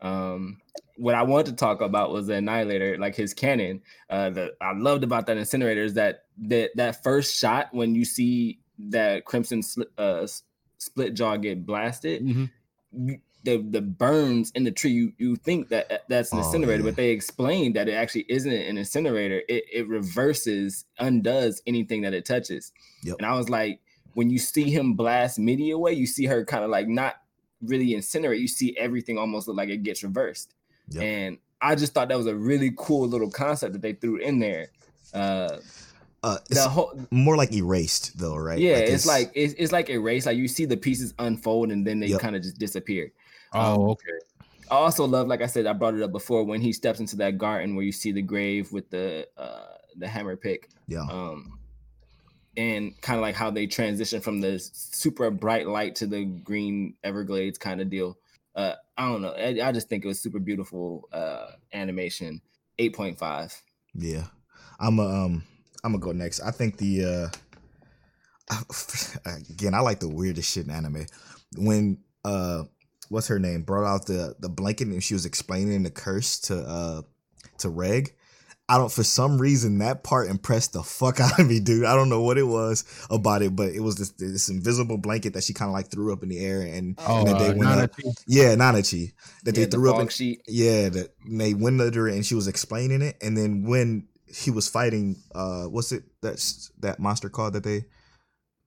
Um, what I wanted to talk about was the Annihilator, like his cannon. Uh, that I loved about that incinerator is that that that first shot when you see that Crimson sli- uh, s- split jaw get blasted, Mhm. the the burns in the tree, you you think that that's an Oh, incinerator, yeah. but they explained that it actually isn't an incinerator. It it reverses, undoes anything that it touches. Yep. And I was like, when you see him blast Mitty away, you see her kind of like not really incinerate. You see everything almost look like it gets reversed. Yep. And I just thought that was a really cool little concept that they threw in there. Uh, Uh, it's the whole more like erased though, right? yeah, it's, like it's, it's like erase. Like you see the pieces unfold and then they Yep. kind of just disappear. Oh, okay. I also love, like I said, I brought it up before when he steps into that garden where you see the grave with the uh the hammer pick. yeah, Um and kind of like how they transition from the super bright light to the green Everglades kind of deal. Uh I don't know. I, I just think it was super beautiful uh animation. 8.5. yeah. I'm a, um, I'm gonna go next. I think the uh, again, I like the weirdest shit in anime. When uh, what's her name brought out the the blanket and she was explaining the curse to uh to Reg. I don't for some reason that part impressed the fuck out of me, dude. I don't know what it was about it, but it was this this invisible blanket that she kind of like threw up in the air and Oh, and then they uh, went Nana up. Yeah, Nanachi. That Yeah, they the threw up fog in, sheet. yeah, that they windowed her and she was explaining it, and then when he was fighting, uh, what's it that's that monster called that they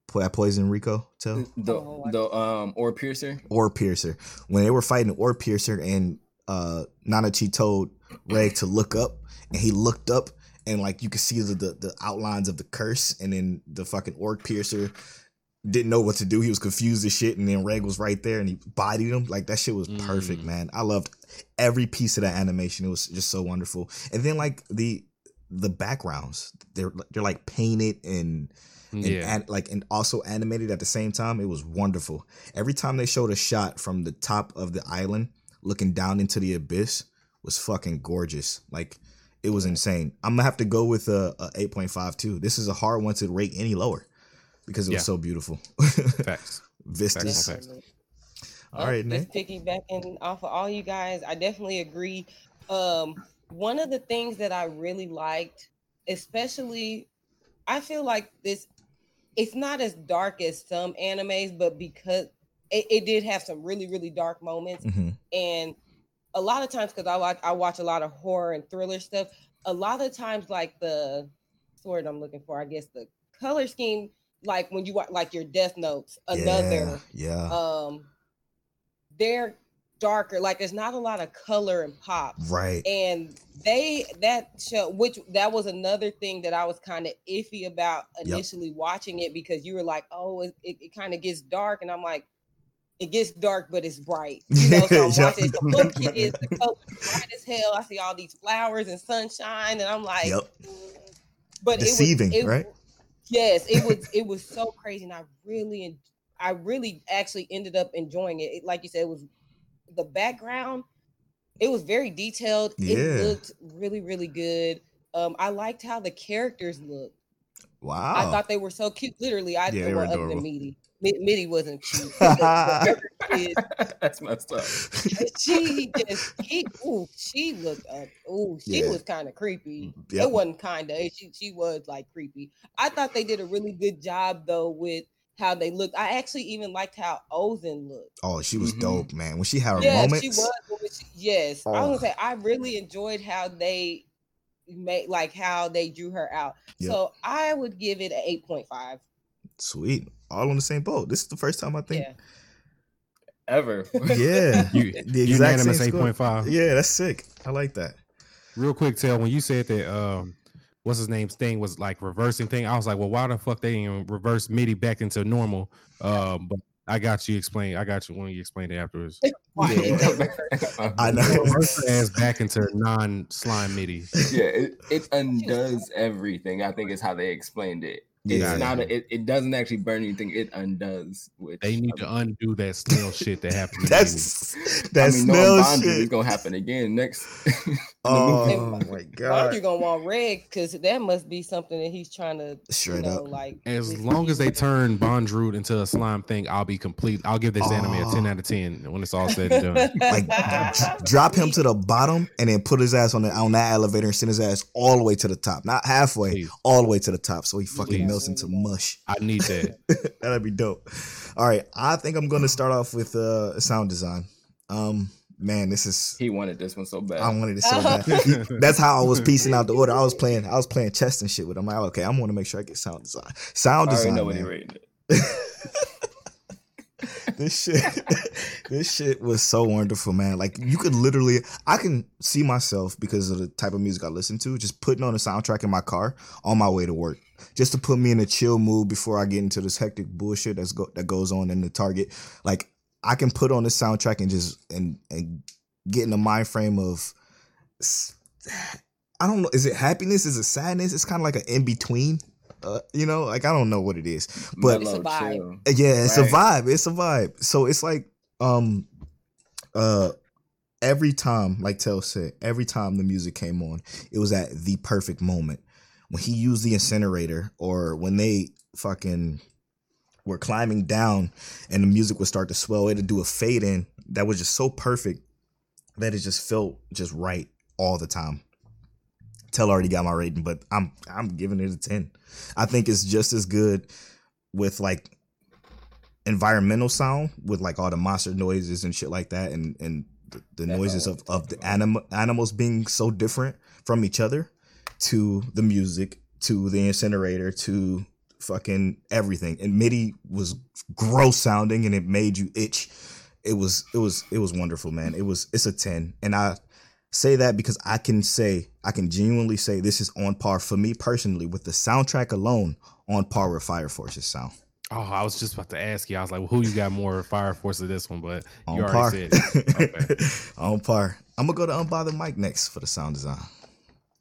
po- that poison Riko tell The Oh, the um or piercer. or Piercer. When they were fighting or Piercer and uh Nanachi told Reg to look up and he looked up and like you could see the, the the outlines of the curse and then the fucking orc piercer didn't know what to do. He was confused as shit and then Reg was right there and he bodied him. Like that shit was perfect Mm. man. I loved every piece of that animation. It was just so wonderful. And then like the the backgrounds they're they're like painted and and Yeah. an- like and also animated at the same time. It was wonderful. Every time they showed a shot from the top of the island looking down into the abyss was fucking gorgeous. Like it was insane. I'm gonna have to go with a, a 8.5 too. This is a hard one to rate any lower because it was Yeah. so beautiful. Facts. Vistas. Facts. Definitely. All right, Uh, just Nate. piggybacking off of all you guys, I definitely agree. Um, one of the things that I really liked, especially, I feel like this, it's not as dark as some animes, but because it, it did have some really, really dark moments, hmm and a lot of times because I watch I watch a lot of horror and thriller stuff. A lot of times, like the what's the word I'm looking for, I guess the color scheme, like when you watch like your Death Notes, another Yeah. yeah. um they're darker like there's not a lot of color and pop right. and they that show which that was another thing that i was kind of iffy about Yep. initially watching it because you were like oh it, it, it kind of gets dark and i'm like it gets dark but it's bright you know so i'm Yep. watching the book is the color bright as hell i see all these flowers and sunshine and i'm like Yep. Mm. but Deceiving, it was, it, right? Yes, it was it was so crazy, and I really I really actually ended up enjoying it. It- Like you said, it was the background. It was very detailed. Yeah. It looked really really good. Um, I liked how the characters looked. Wow. I thought they were so cute. Literally, I Yeah, they well, were other adorable. than Mitty. Mi- Mitty wasn't cute. but the younger kid, That's messed up. she just he ooh, she looked up. Ooh, she Yeah. was kind of creepy. Yep. It wasn't kind of. She she was like creepy. I thought they did a really good job though with how they looked. I actually even liked how Ozen looked. Oh, she was Mhm. dope, man. When she had her Yeah, moments. she was. she- yes, I was Oh. gonna say I really enjoyed how they made like how they drew her out. Yep. So I would give it an eight point five. Sweet. All on the same boat. This is the first time I think. Yeah. Ever. Yeah. You, The exact unanimous same eight score. point five. Yeah, that's sick. I like that. Real quick, tell when you said that um what's his name's thing was like reversing thing, I was like, well, why the fuck they didn't reverse Mitty back into normal? Um, but I got you explain. I got you when you explained it afterwards. Yeah. did they reverse? I know. Reverse her ass back into non slime Mitty. yeah, it, it undoes everything. I think is how they explained it. It's Yeah. not. A, it, it doesn't actually burn anything. It undoes. Which They need to undo that snail shit that happened. That's That's I that mean, smell knowing Bondrewd is shit. gonna happen again next. in the Oh movie. my Roger god. gonna want red because that must be something that he's trying to Straight you know, up. like As long as they turn Bondrewd into a slime thing, I'll be complete. I'll give this anime a ten oh. out of ten when it's all said said and done. Like drop him to the bottom and then put his ass on the on that elevator and send his ass all the way to the top, not halfway, Please. all the way to the top, so he fucking Please. melts into mush. I need that. That'd be dope. All right, I think I'm gonna start off with uh sound design. Um, man, this is He wanted this one so bad. I wanted it so bad. That's how I was piecing out the order. I was playing, I was playing chess and shit with him. I'm like, okay, I'm gonna make sure I get sound design. Sound I already design. know what he rated it. this shit this shit was so wonderful man like you could literally i can see myself because of the type of music i listen to just putting on a soundtrack in my car on my way to work just to put me in a chill mood before i get into this hectic bullshit that's go- that goes on in the target like i can put on this soundtrack and just and and get in the mind frame of s- i don't know is it happiness is it sadness it's kind of like an in-between uh, you know like i don't know what it is but It's a vibe. yeah, it's a vibe. It's a vibe. So it's like um uh every time, like Tell said, every time the music came on, it was at the perfect moment. When he used the incinerator or when they fucking were climbing down and the music would start to swell, it'd do a fade in that was just so perfect that it just felt just right all the time. Tell already got my rating, but I'm I'm giving it a 10. I think it's just as good with like environmental sound with like all the monster noises and shit like that and and the, the noises of, of the anim- animals being so different from each other to the music to the incinerator to fucking everything and Mitty was gross sounding and it made you itch it was it was it was wonderful man it was it's a 10 and i say that because i can say i can genuinely say this is on par for me personally with the soundtrack alone on par with fire force's sound Oh, I was just about to ask you. I was like, well, who you got more Fire Force of this one? But on you par. said. it. Okay. on par. I'm gonna go to Unbothered Mike next for the sound design.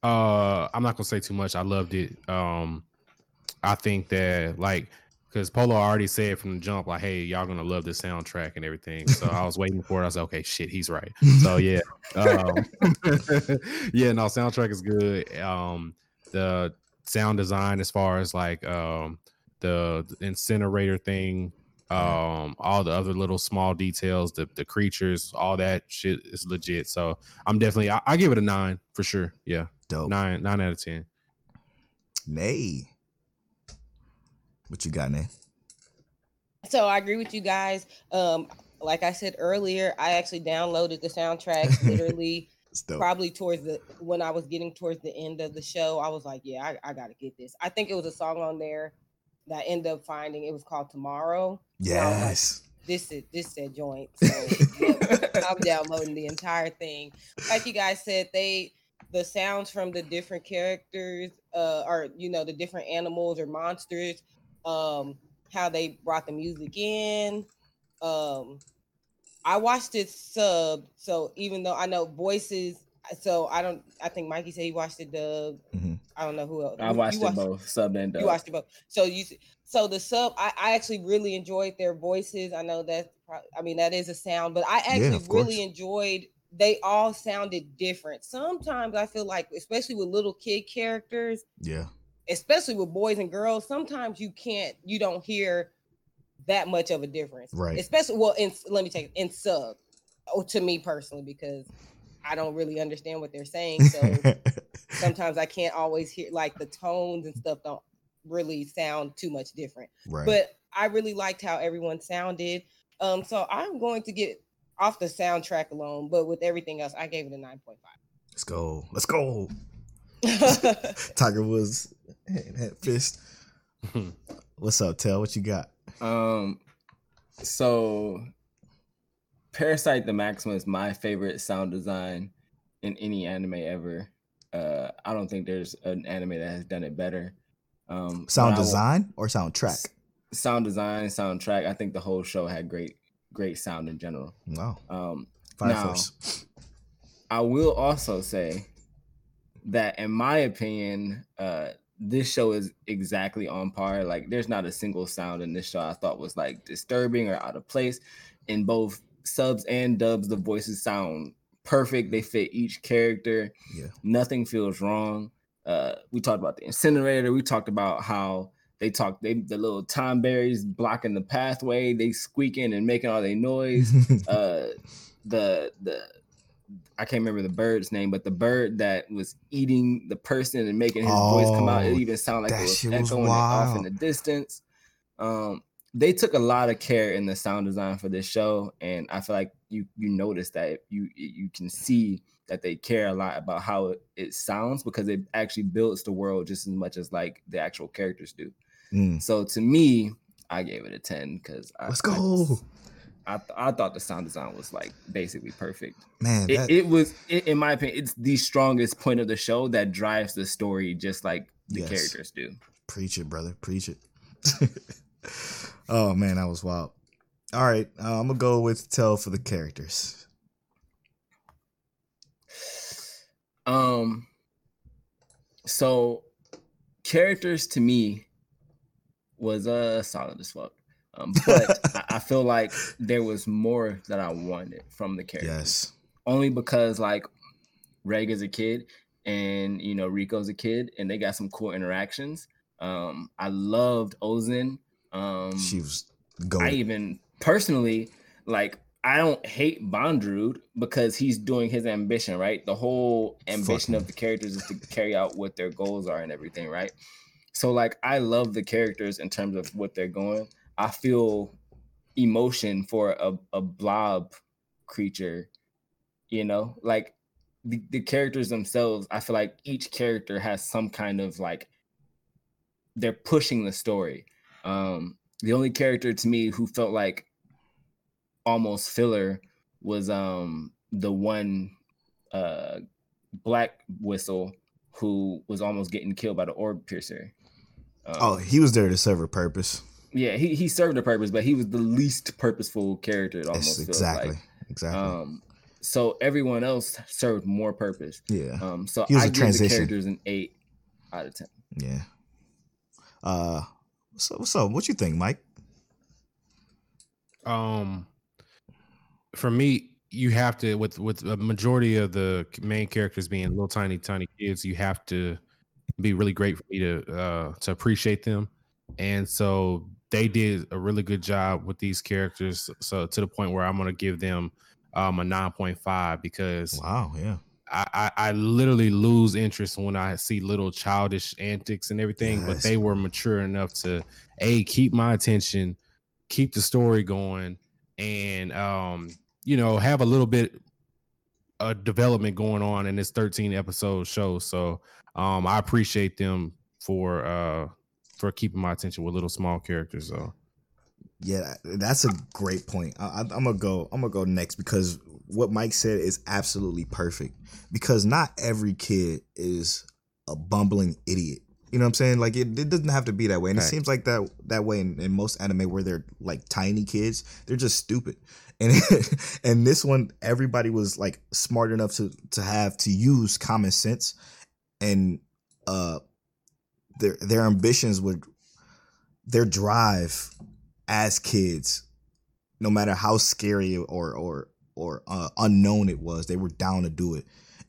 Uh, I'm not gonna say too much. I loved it. Um, I think that like because Polo already said from the jump, like, hey, y'all gonna love this soundtrack and everything. So I was waiting for it. I was like, okay, shit, he's right. So yeah, um, yeah, no, soundtrack is good. Um, the sound design as far as like um the incinerator thing, um, all the other little small details, the the creatures, all that shit is legit. So I'm definitely I, I give it a nine for sure. Yeah, Dope. nine nine out of ten. Nay. What you got, Nay? So I agree with you guys. Um, like I said earlier, I actually downloaded the soundtrack literally probably towards the when I was getting towards the end of the show. I was like, yeah, I, I gotta get this. I think it was a song on there that I ended up finding. It was called Tomorrow. And like, Yes. this is this said joint. So yep, I'm downloading the entire thing. Like you guys said, they the sounds from the different characters, uh, or you know, the different animals or monsters, um, how they brought the music in. Um, I watched it sub, so even though I know voices, so I don't. I think Mikey said he watched it dub. Mhm. I don't know who else. I You- watched it both, sub and dub. you watched it both. So you so the sub I, I actually really enjoyed their voices. I know that I mean that is a sound, but I actually course. really enjoyed they all sounded different. Sometimes I feel like especially with little kid characters, Yeah. especially with boys and girls, sometimes you can't you don't hear that much of a difference. Right. Especially well in let me take in sub. Oh, to me personally because I don't really understand what they're saying. So sometimes I can't always hear like the tones and stuff don't really sound too much different. right. But I really liked how everyone sounded. Um, so I'm going to get off the soundtrack alone, but with everything else, I gave it a 9.5. Let's go. Let's go. Tiger Woods head, head fist. What's up, Tell? What you got? Um, so Parasyte the Maxima is my favorite sound design in any anime ever. Uh, I don't think there's an anime that has done it better. Um, Sound but I will- design or soundtrack? sound design, soundtrack. I think the whole show had great, great sound in general. Wow. Um, Fire Now- Force. I will also say that, in my opinion, uh, this show is exactly on par. Like, there's not a single sound in this show I thought was like disturbing or out of place. In both subs and dubs, the voices sound perfect. They fit each character. Yeah. Nothing feels wrong. Uh, we talked about the incinerator. We talked about how they talk they the little time berries blocking the pathway, they squeaking and making all their noise. uh the the I can't remember the bird's name, but the bird that was eating the person and making his voice come out, it Oh, even sounded like that it was shit was it off in the distance. Um, they took a lot of care in the sound design for this show, and I feel like you you notice that you you can see that they care a lot about how it, it sounds because it actually builds the world just as much as like the actual characters do. Mm, So to me, I gave it a ten because let's I, go, I, th- I thought the sound design was like basically perfect. man. It, it was, it, in my opinion, it's the strongest point of the show that drives the story, just like the Yes. characters do. Preach it, brother. Preach it. oh man, that was wild. All right, uh, I'm gonna go with tell for the characters. Um, so characters to me was uh solid as fuck. Um, but I, I feel like there was more that I wanted from the characters. Yes. only because like Reg is a kid and you know Riko's a kid and they got some cool interactions. Um, I loved Ozen. Um, She was going. I even personally like I don't hate Bondrewd because he's doing his ambition, right? The whole ambition Fuck of the characters is to carry out what their goals are and everything, right? So like I love the characters in terms of what they're going. I feel emotion for a, a blob creature, you know, like the, the characters themselves, I feel like each character has some kind of like they're pushing the story. Um, the only character to me who felt like almost filler was um the one uh black whistle who was almost getting killed by the orb piercer. Um, oh, he was there to serve a purpose. yeah, he, he served a purpose, but he was the least purposeful character. It almost Yes, feels exactly. like. Exactly. Um, so everyone else served more purpose. yeah. Um, so He was I a give transition. the characters an eight out of ten. Yeah. Uh so so what you think, Mike? um for me you have to with with a majority of the main characters being little tiny tiny kids you have to be really great for me to uh to appreciate them and so they did a really good job with these characters so to the point where i'm going to give them um a 9.5 because Wow, yeah. I, I I literally lose interest when I see little childish antics and everything, but they were mature enough to a keep my attention, keep the story going, and um, you know, have a little bit of development going on in this 13 episode show. So um I appreciate them for uh for keeping my attention with little small characters. So Yeah, that's a great point. I, I, I'm gonna go. I'm gonna go next because what Mike said is absolutely perfect. Because not every kid is a bumbling idiot. You know what I'm saying? Like it, it doesn't have to be that way, and it seems like that that way in, in most anime where they're like tiny kids, they're just stupid. And and this one, everybody was like smart enough to to have to use common sense, and uh, their their ambitions would their drive as kids, no matter how scary or or or uh, unknown it was, they were down to do it.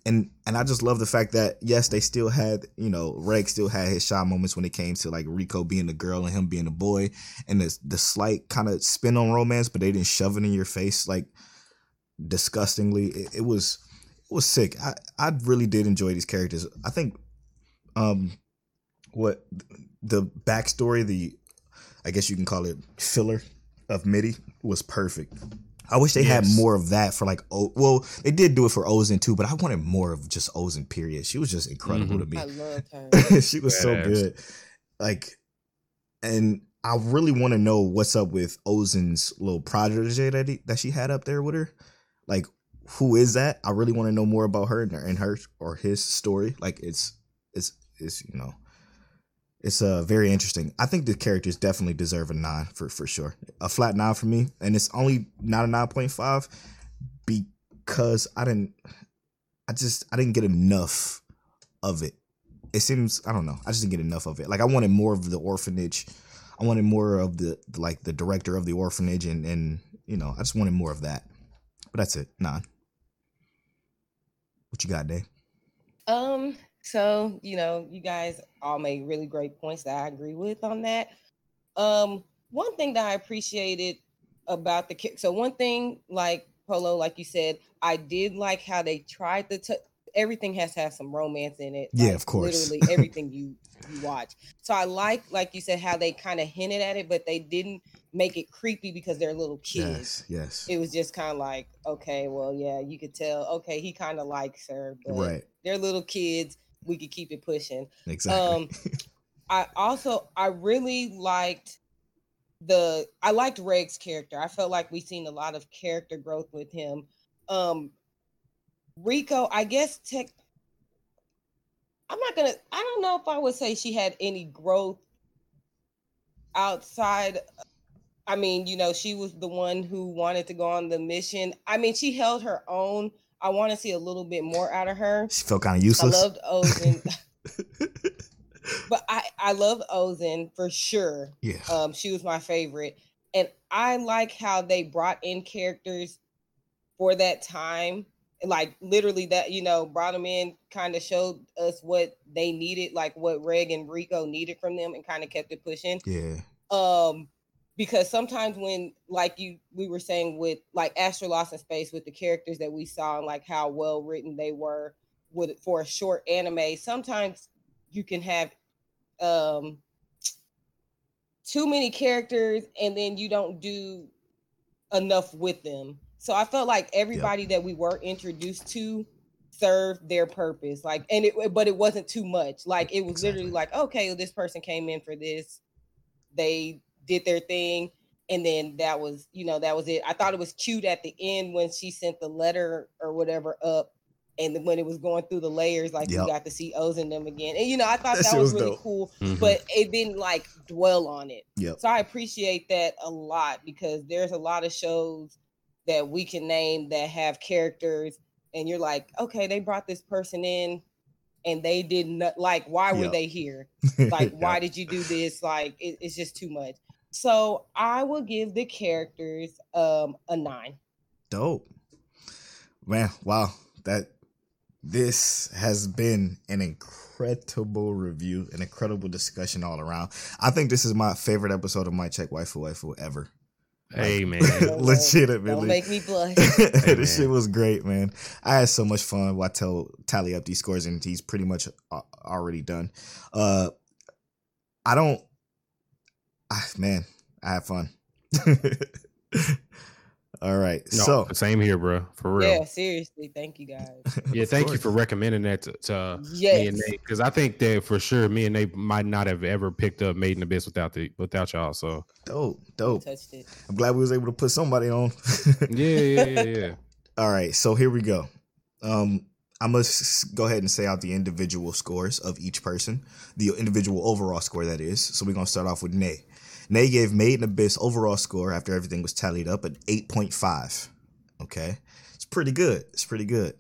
And and I just love the fact that yes, they still had you know Reg still had his shy moments when it came to like Riko being the girl and him being the boy, and the the slight kind of spin on romance, but they didn't shove it in your face like disgustingly. It, it was was sick. I I really did enjoy these characters. I think um what the backstory, the I guess you can call it filler of Mitty was perfect. I wish they had more of that for like oh well they did do it for Ozen too, but I wanted more of just Ozen period. She was just incredible Mhm. to me. I me. loved her. she was so Badass. good. Like and I really want to know what's up with Ozen's little protege that he, that she had up there with her. Like who is that? I really want to know more about her and her, and her or his story. Like it's it's it's you know it's uh very interesting. I think the characters definitely deserve a nine for for sure. A flat nine for me, and it's only not a nine point five because I didn't. I just I didn't get enough of it. It seems I don't know. I just didn't get enough of it. Like I wanted more of the orphanage. I wanted more of the like the director of the orphanage and and you know I just wanted more of that. But that's it. Nine. What you got, Dave? Um, So, you know, you guys all made really great points that I agree with on that. Um, one thing that I appreciated about the kick. So one thing, like Polo, like you said, I did like how they tried to. Everything has to have some romance in it. Yeah, like, of course. Literally everything you you watch. So I like, like you said, how they kind of hinted at it, but they didn't make it creepy because they're little kids. Yes, yes. It was just kind of like, okay, well, yeah, you could tell. Okay, he kind of likes her, but Right. they're little kids. We could keep it pushing. Exactly. Um, I also I really liked the I liked Reg's character. I felt like we've seen a lot of character growth with him. Um Riko, I guess tech I'm not gonna I don't know if I would say she had any growth outside I mean, you know, she was the one who wanted to go on the mission. I mean, she held her own. I want to see a little bit more out of her. she felt kind of useless. I loved Ozen. but I I loved Ozen for sure. yeah. Um, she was my favorite, and I like how they brought in characters for that time. Like literally, that you know, brought them in, kind of showed us what they needed, like what Reg and Riko needed from them, and kind of kept it pushing yeah. um because sometimes when like you we were saying with like Astra Lost in Space with the characters that we saw and like how well written they were with for a short anime, sometimes you can have um too many characters and then you don't do enough with them. So I felt like everybody that we were introduced to served their purpose. Like and it but it wasn't too much. Like it was literally like, okay, this person came in for this. They did their thing and then that was you know that was it i thought it was cute at the end when she sent the letter or whatever up and then when it was going through the layers like Yep. we got to see Ozen them again and you know i thought That that, was, really dope. cool Mhm. but it didn't like dwell on it Yep. so i appreciate that a lot because there's a lot of shows that we can name that have characters and you're like okay they brought this person in and they didn't like why were Yep. they here like why did you do this like it, it's just too much so i will give the characters um a nine Dope. Man, wow. That this has been an incredible review, an incredible discussion all around. I think this is my favorite episode of Mic Check Waifu Waifu ever. Hey man. Don't- Legitimately. don't make me blush this man. shit was great, man. I had so much fun while I tell tally up these scores, and he's pretty much already done. Uh, I don't. Ah, man, I had fun. All right, No, so same here, bro. For real. yeah seriously thank you guys Yeah, Of thank you for recommending that to, to me and Nate because I think that for sure me and Nate might not have ever picked up Made in Abyss without the without y'all. So dope, dope. touched it I'm glad we was able to put somebody on. yeah, yeah, yeah, yeah. All right, so here we go. Um, I must go ahead and say out the individual scores of each person, the individual overall score that is. So we're gonna start off with Nay. Nay gave Made in Abyss overall score after everything was tallied up at 8.5. Okay, it's pretty good. It's pretty good.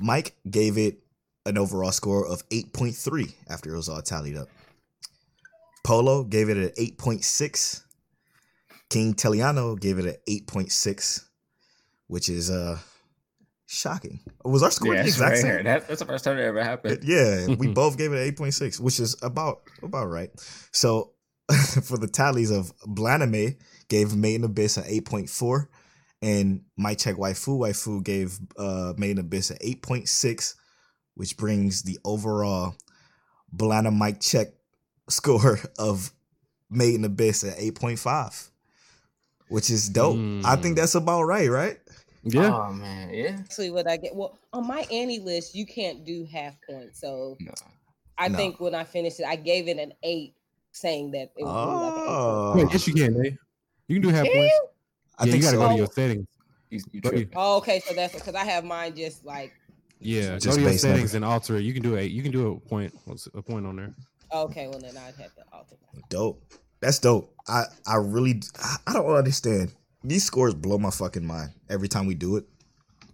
Mike gave it an overall score of 8.3 after it was all tallied up. Polo gave it an 8.6. King Teliano gave it an 8.6 which is uh shocking. Was our score Yeah, the that's, exact right same? That, that's the first time it ever happened. Yeah, we both gave it an 8.6, which is about about right. So for the tallies of Blanime gave Made in Abyss an 8.4, and Mic Check Waifu Waifu gave uh Made in Abyss an 8.6, which brings the overall Blanime Mic Check score of Made in Abyss at 8.5. Which is dope. I think Mm. that's about right, right? Yeah. Oh man, yeah. actually what i get well on my annie list you can't do half points so No. i No. think when i finished it i gave it an eight saying that it was Oh. Yeah, yes, you can, Nate. You can do half Can points. I yeah, think you gotta so. go to your settings. You, you Go to- tripping. Oh, okay. So that's because I have mine just like Yeah, Just go to your settings number. and alter it. You can do a you can do a point what's a point on there. okay. Well, then I'd have to alter. that. Dope. That's dope. I I really I, I don't understand. These scores blow my fucking mind every time we do it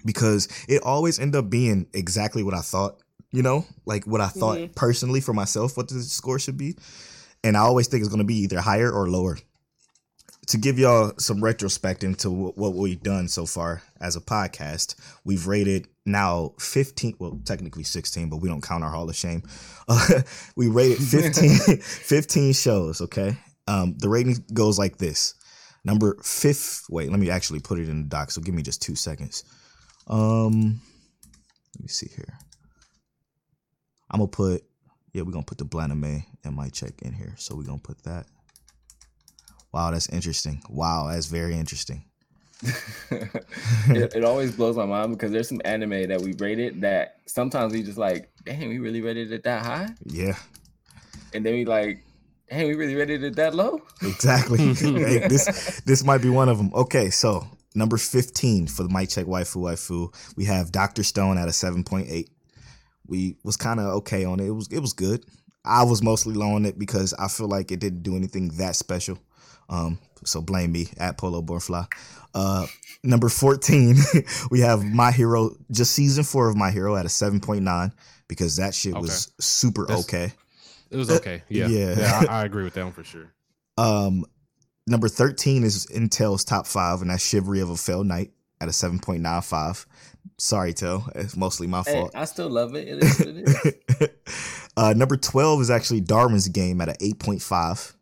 because it always end up being exactly what I thought. You know, like what I thought Mhm. personally for myself what the score should be, and I always think it's gonna be either higher or lower. to give y'all some retrospect into what we've done so far as a podcast, we've rated now 15, well, technically 16, but we don't count our Hall of Shame. Uh, we rated 15, 15 shows, okay? Um, the rating goes like this. Number fifth, wait, let me actually put it in the doc, so give me just two seconds. Um, let me see here. I'm gonna put, yeah, we're gonna put the Blanime and Mic Check in here. So we're gonna put that. Wow, that's interesting. Wow, that's very interesting. it, it always blows my mind because there's some anime that we rated that sometimes we just like, dang, we really rated it that high, Yeah, and then we like, dang, we really rated it that low. exactly. Hey, this this might be one of them. Okay, so number 15 for the Mic Check Waifu Waifu, we have Doctor Stone at a 7.8. We was kind of okay on it. It was it was good. I was mostly low on it because I feel like it didn't do anything that special. Um, so blame me at Polo Borfly. Uh, number 14, we have My Hero, just season four of My Hero at a 7.9 because that shit was super That's- okay. It was okay. Yeah. Yeah. Yeah. I, I agree with that one for sure. Um, number 13 is Intel's top five, and that's Chivalry of a Failed Knight at a 7.95. Sorry, Tel. It's mostly my Hey, fault. I still love it. It is it is. uh, number 12 is actually Darwin's Game at an 8.5.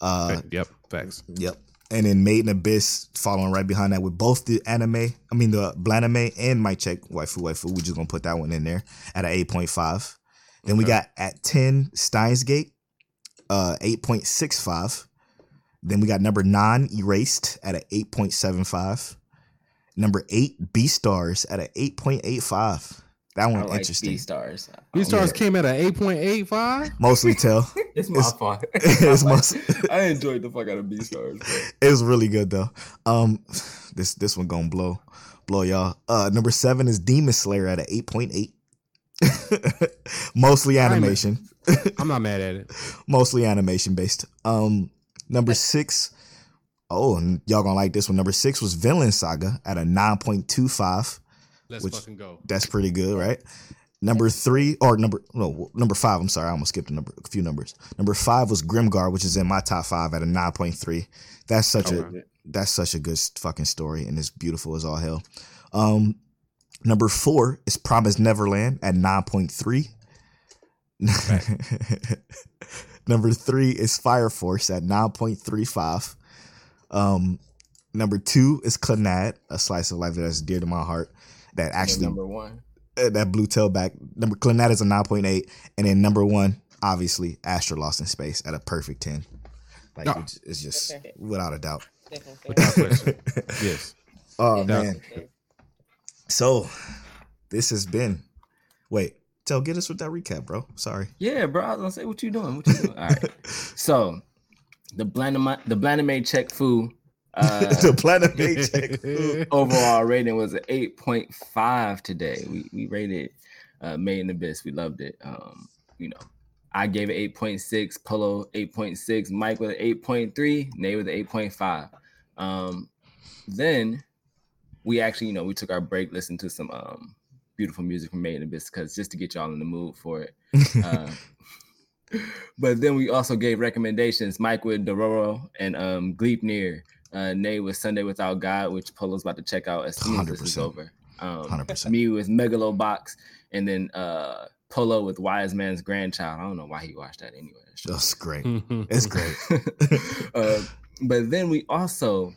Uh, Okay, yep. Facts. Yep. And then Made in Abyss following right behind that with both the anime, I mean the Blanime and Mic Check waifu waifu. We're just gonna put that one in there at an 8.5. Then we got at 10 Steins Gate, uh 8.65. Then we got number nine Erased at an 8.75. Number eight Beastars at an 8.85. That I one like interesting. Beastars. B stars came at an eight point eight five. Mostly tell. It's my It's- fault. it's I, most- I enjoyed the fuck out of Beastars. It's really good though. Um, this this one gonna blow blow y'all. Uh, number seven is Demon Slayer at an eight point eight. Mostly animation, I'm not mad at it. mostly animation based. Um, number six, oh, and y'all gonna like this one. Number six was Vinland Saga at a nine point two five. Let's Which- fucking go. That's pretty good, right? Number three or number no number five. I'm sorry, I almost skipped a number a few numbers. Number five was Grimgar, which is in my top five at a nine point three. That's such a that's such a good fucking story and it's beautiful as all hell. Um, number four is Promise Neverland at nine point three. number three is Fire Force at nine point three five. Um, number two is Clannad, a slice of life that's dear to my heart. That actually number one. uh, that blue tailback. Number Clannad is a nine point eight, and then number one, obviously, Astra Lost in Space at a perfect ten. Like Ah. it's, it's just without a doubt. Without question. Yes. Oh Yeah. man. So this has been. Wait, tell get us with that recap, bro. Sorry. Yeah, bro. I was gonna say what you doing. What you doing? All right. So the Blanime the Blanime check foo uh the planet paycheck. Ooh. overall rating was an 8.5 today. We we rated uh Made in the Abyss. We loved it. Um, you know, I gave it 8.6, Polo 8.6, Mike with an 8.3, Nate with an 8.5. Um, then we actually, you know, we took our break, listened to some um beautiful music from Made in Abyss because just to get y'all in the mood for it. Uh, but then we also gave recommendations. Mike with Dororo and um Gleipnir. Uh Nay with Sunday Without God, which Polo's about to check out as soon as this is 100%. over. Um Hundred percent. me with Megalobox, and then uh Polo with Wise Man's Grandchild. I don't know why he watched that anyway. That's great. It's great. uh, but then we also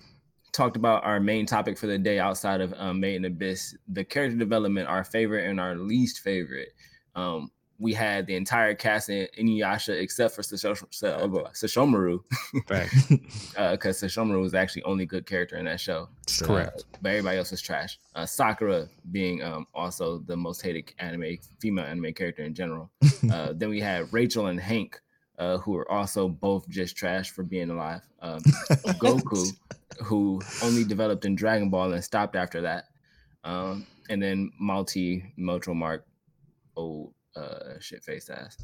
talked about our main topic for the day outside of um, Made in Abyss, the character development, our favorite and our least favorite. Um, we had the entire cast in Inuyasha except for uh, Sesshomaru, because Sesshomaru was actually only good character in that show. Straight Correct. up. But everybody else was trash. Uh, Sakura being um, also the most hated anime female anime character in general. Uh, then we had Rachel and Hank, uh, who are also both just trash for being alive. Um, Goku, who only developed in Dragon Ball and stopped after that. Um, and then Multi Motro Mark, old uh, shit faced ass.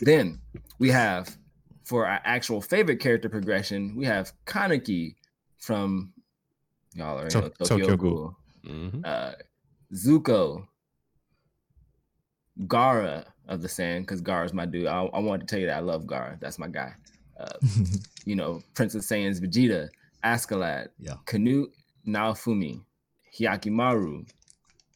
Then we have for our actual favorite character progression, we have Kaneki from y'all are To- know, Tokyo, Tokyo Ghoul. Ghoul. Mhm. Uh, Zuko, Gaara of the Sand, because Gaara's my dude. I, I wanted to tell you that I love Gaara. That's my guy. uh, you know, Princess Saiyan's Vegeta, Askeladd, Yeah. Canute Naofumi, Hyakkimaru.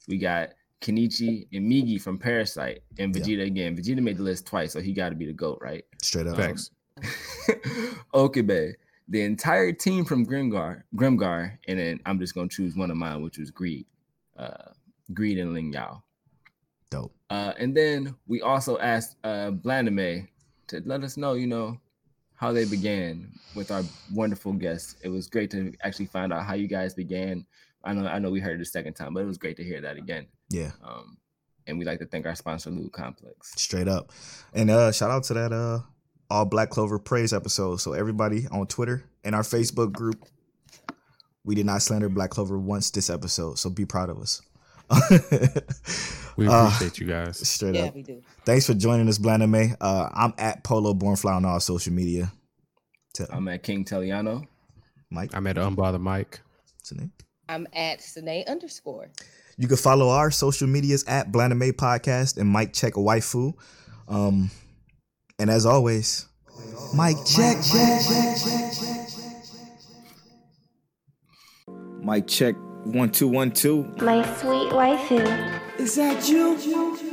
We got Kenichi and Migi from Parasyte, and Yeah. Vegeta again. Vegeta made the list twice, so he got to be the goat, right? Straight up. Facts. Okabe, the entire team from Grimgar, Grimgar, and then I'm just gonna choose one of mine, which was Greed, uh, Greed and Ling Yao. Dope. Uh, and then we also asked uh, Blanime to let us know, you know, how they began with our wonderful guests. It was great to actually find out how you guys began. I know, I know, we heard it the second time, but it was great to hear that again. Yeah. Um, and we like to thank our sponsor, Lou Complex. Straight up. And uh shout out to that uh all Black Clover praise episode. So everybody on Twitter and our Facebook group, we did not slander Black Clover once this episode. So be proud of us. We Uh, appreciate you guys. Straight Yeah, up. we do. Thanks for joining us, Blanime. Uh I'm at Polo Bornfly on all social media. Tell I'm at King Teliano. Mike. I'm at Unbother Mike. what's your name? I'm at Sine underscore. You can follow our social medias at Blanime Podcast and Mic Check Waifu. Um, and as always, Mike Check. Mic check one two one two. My sweet waifu. Is that you?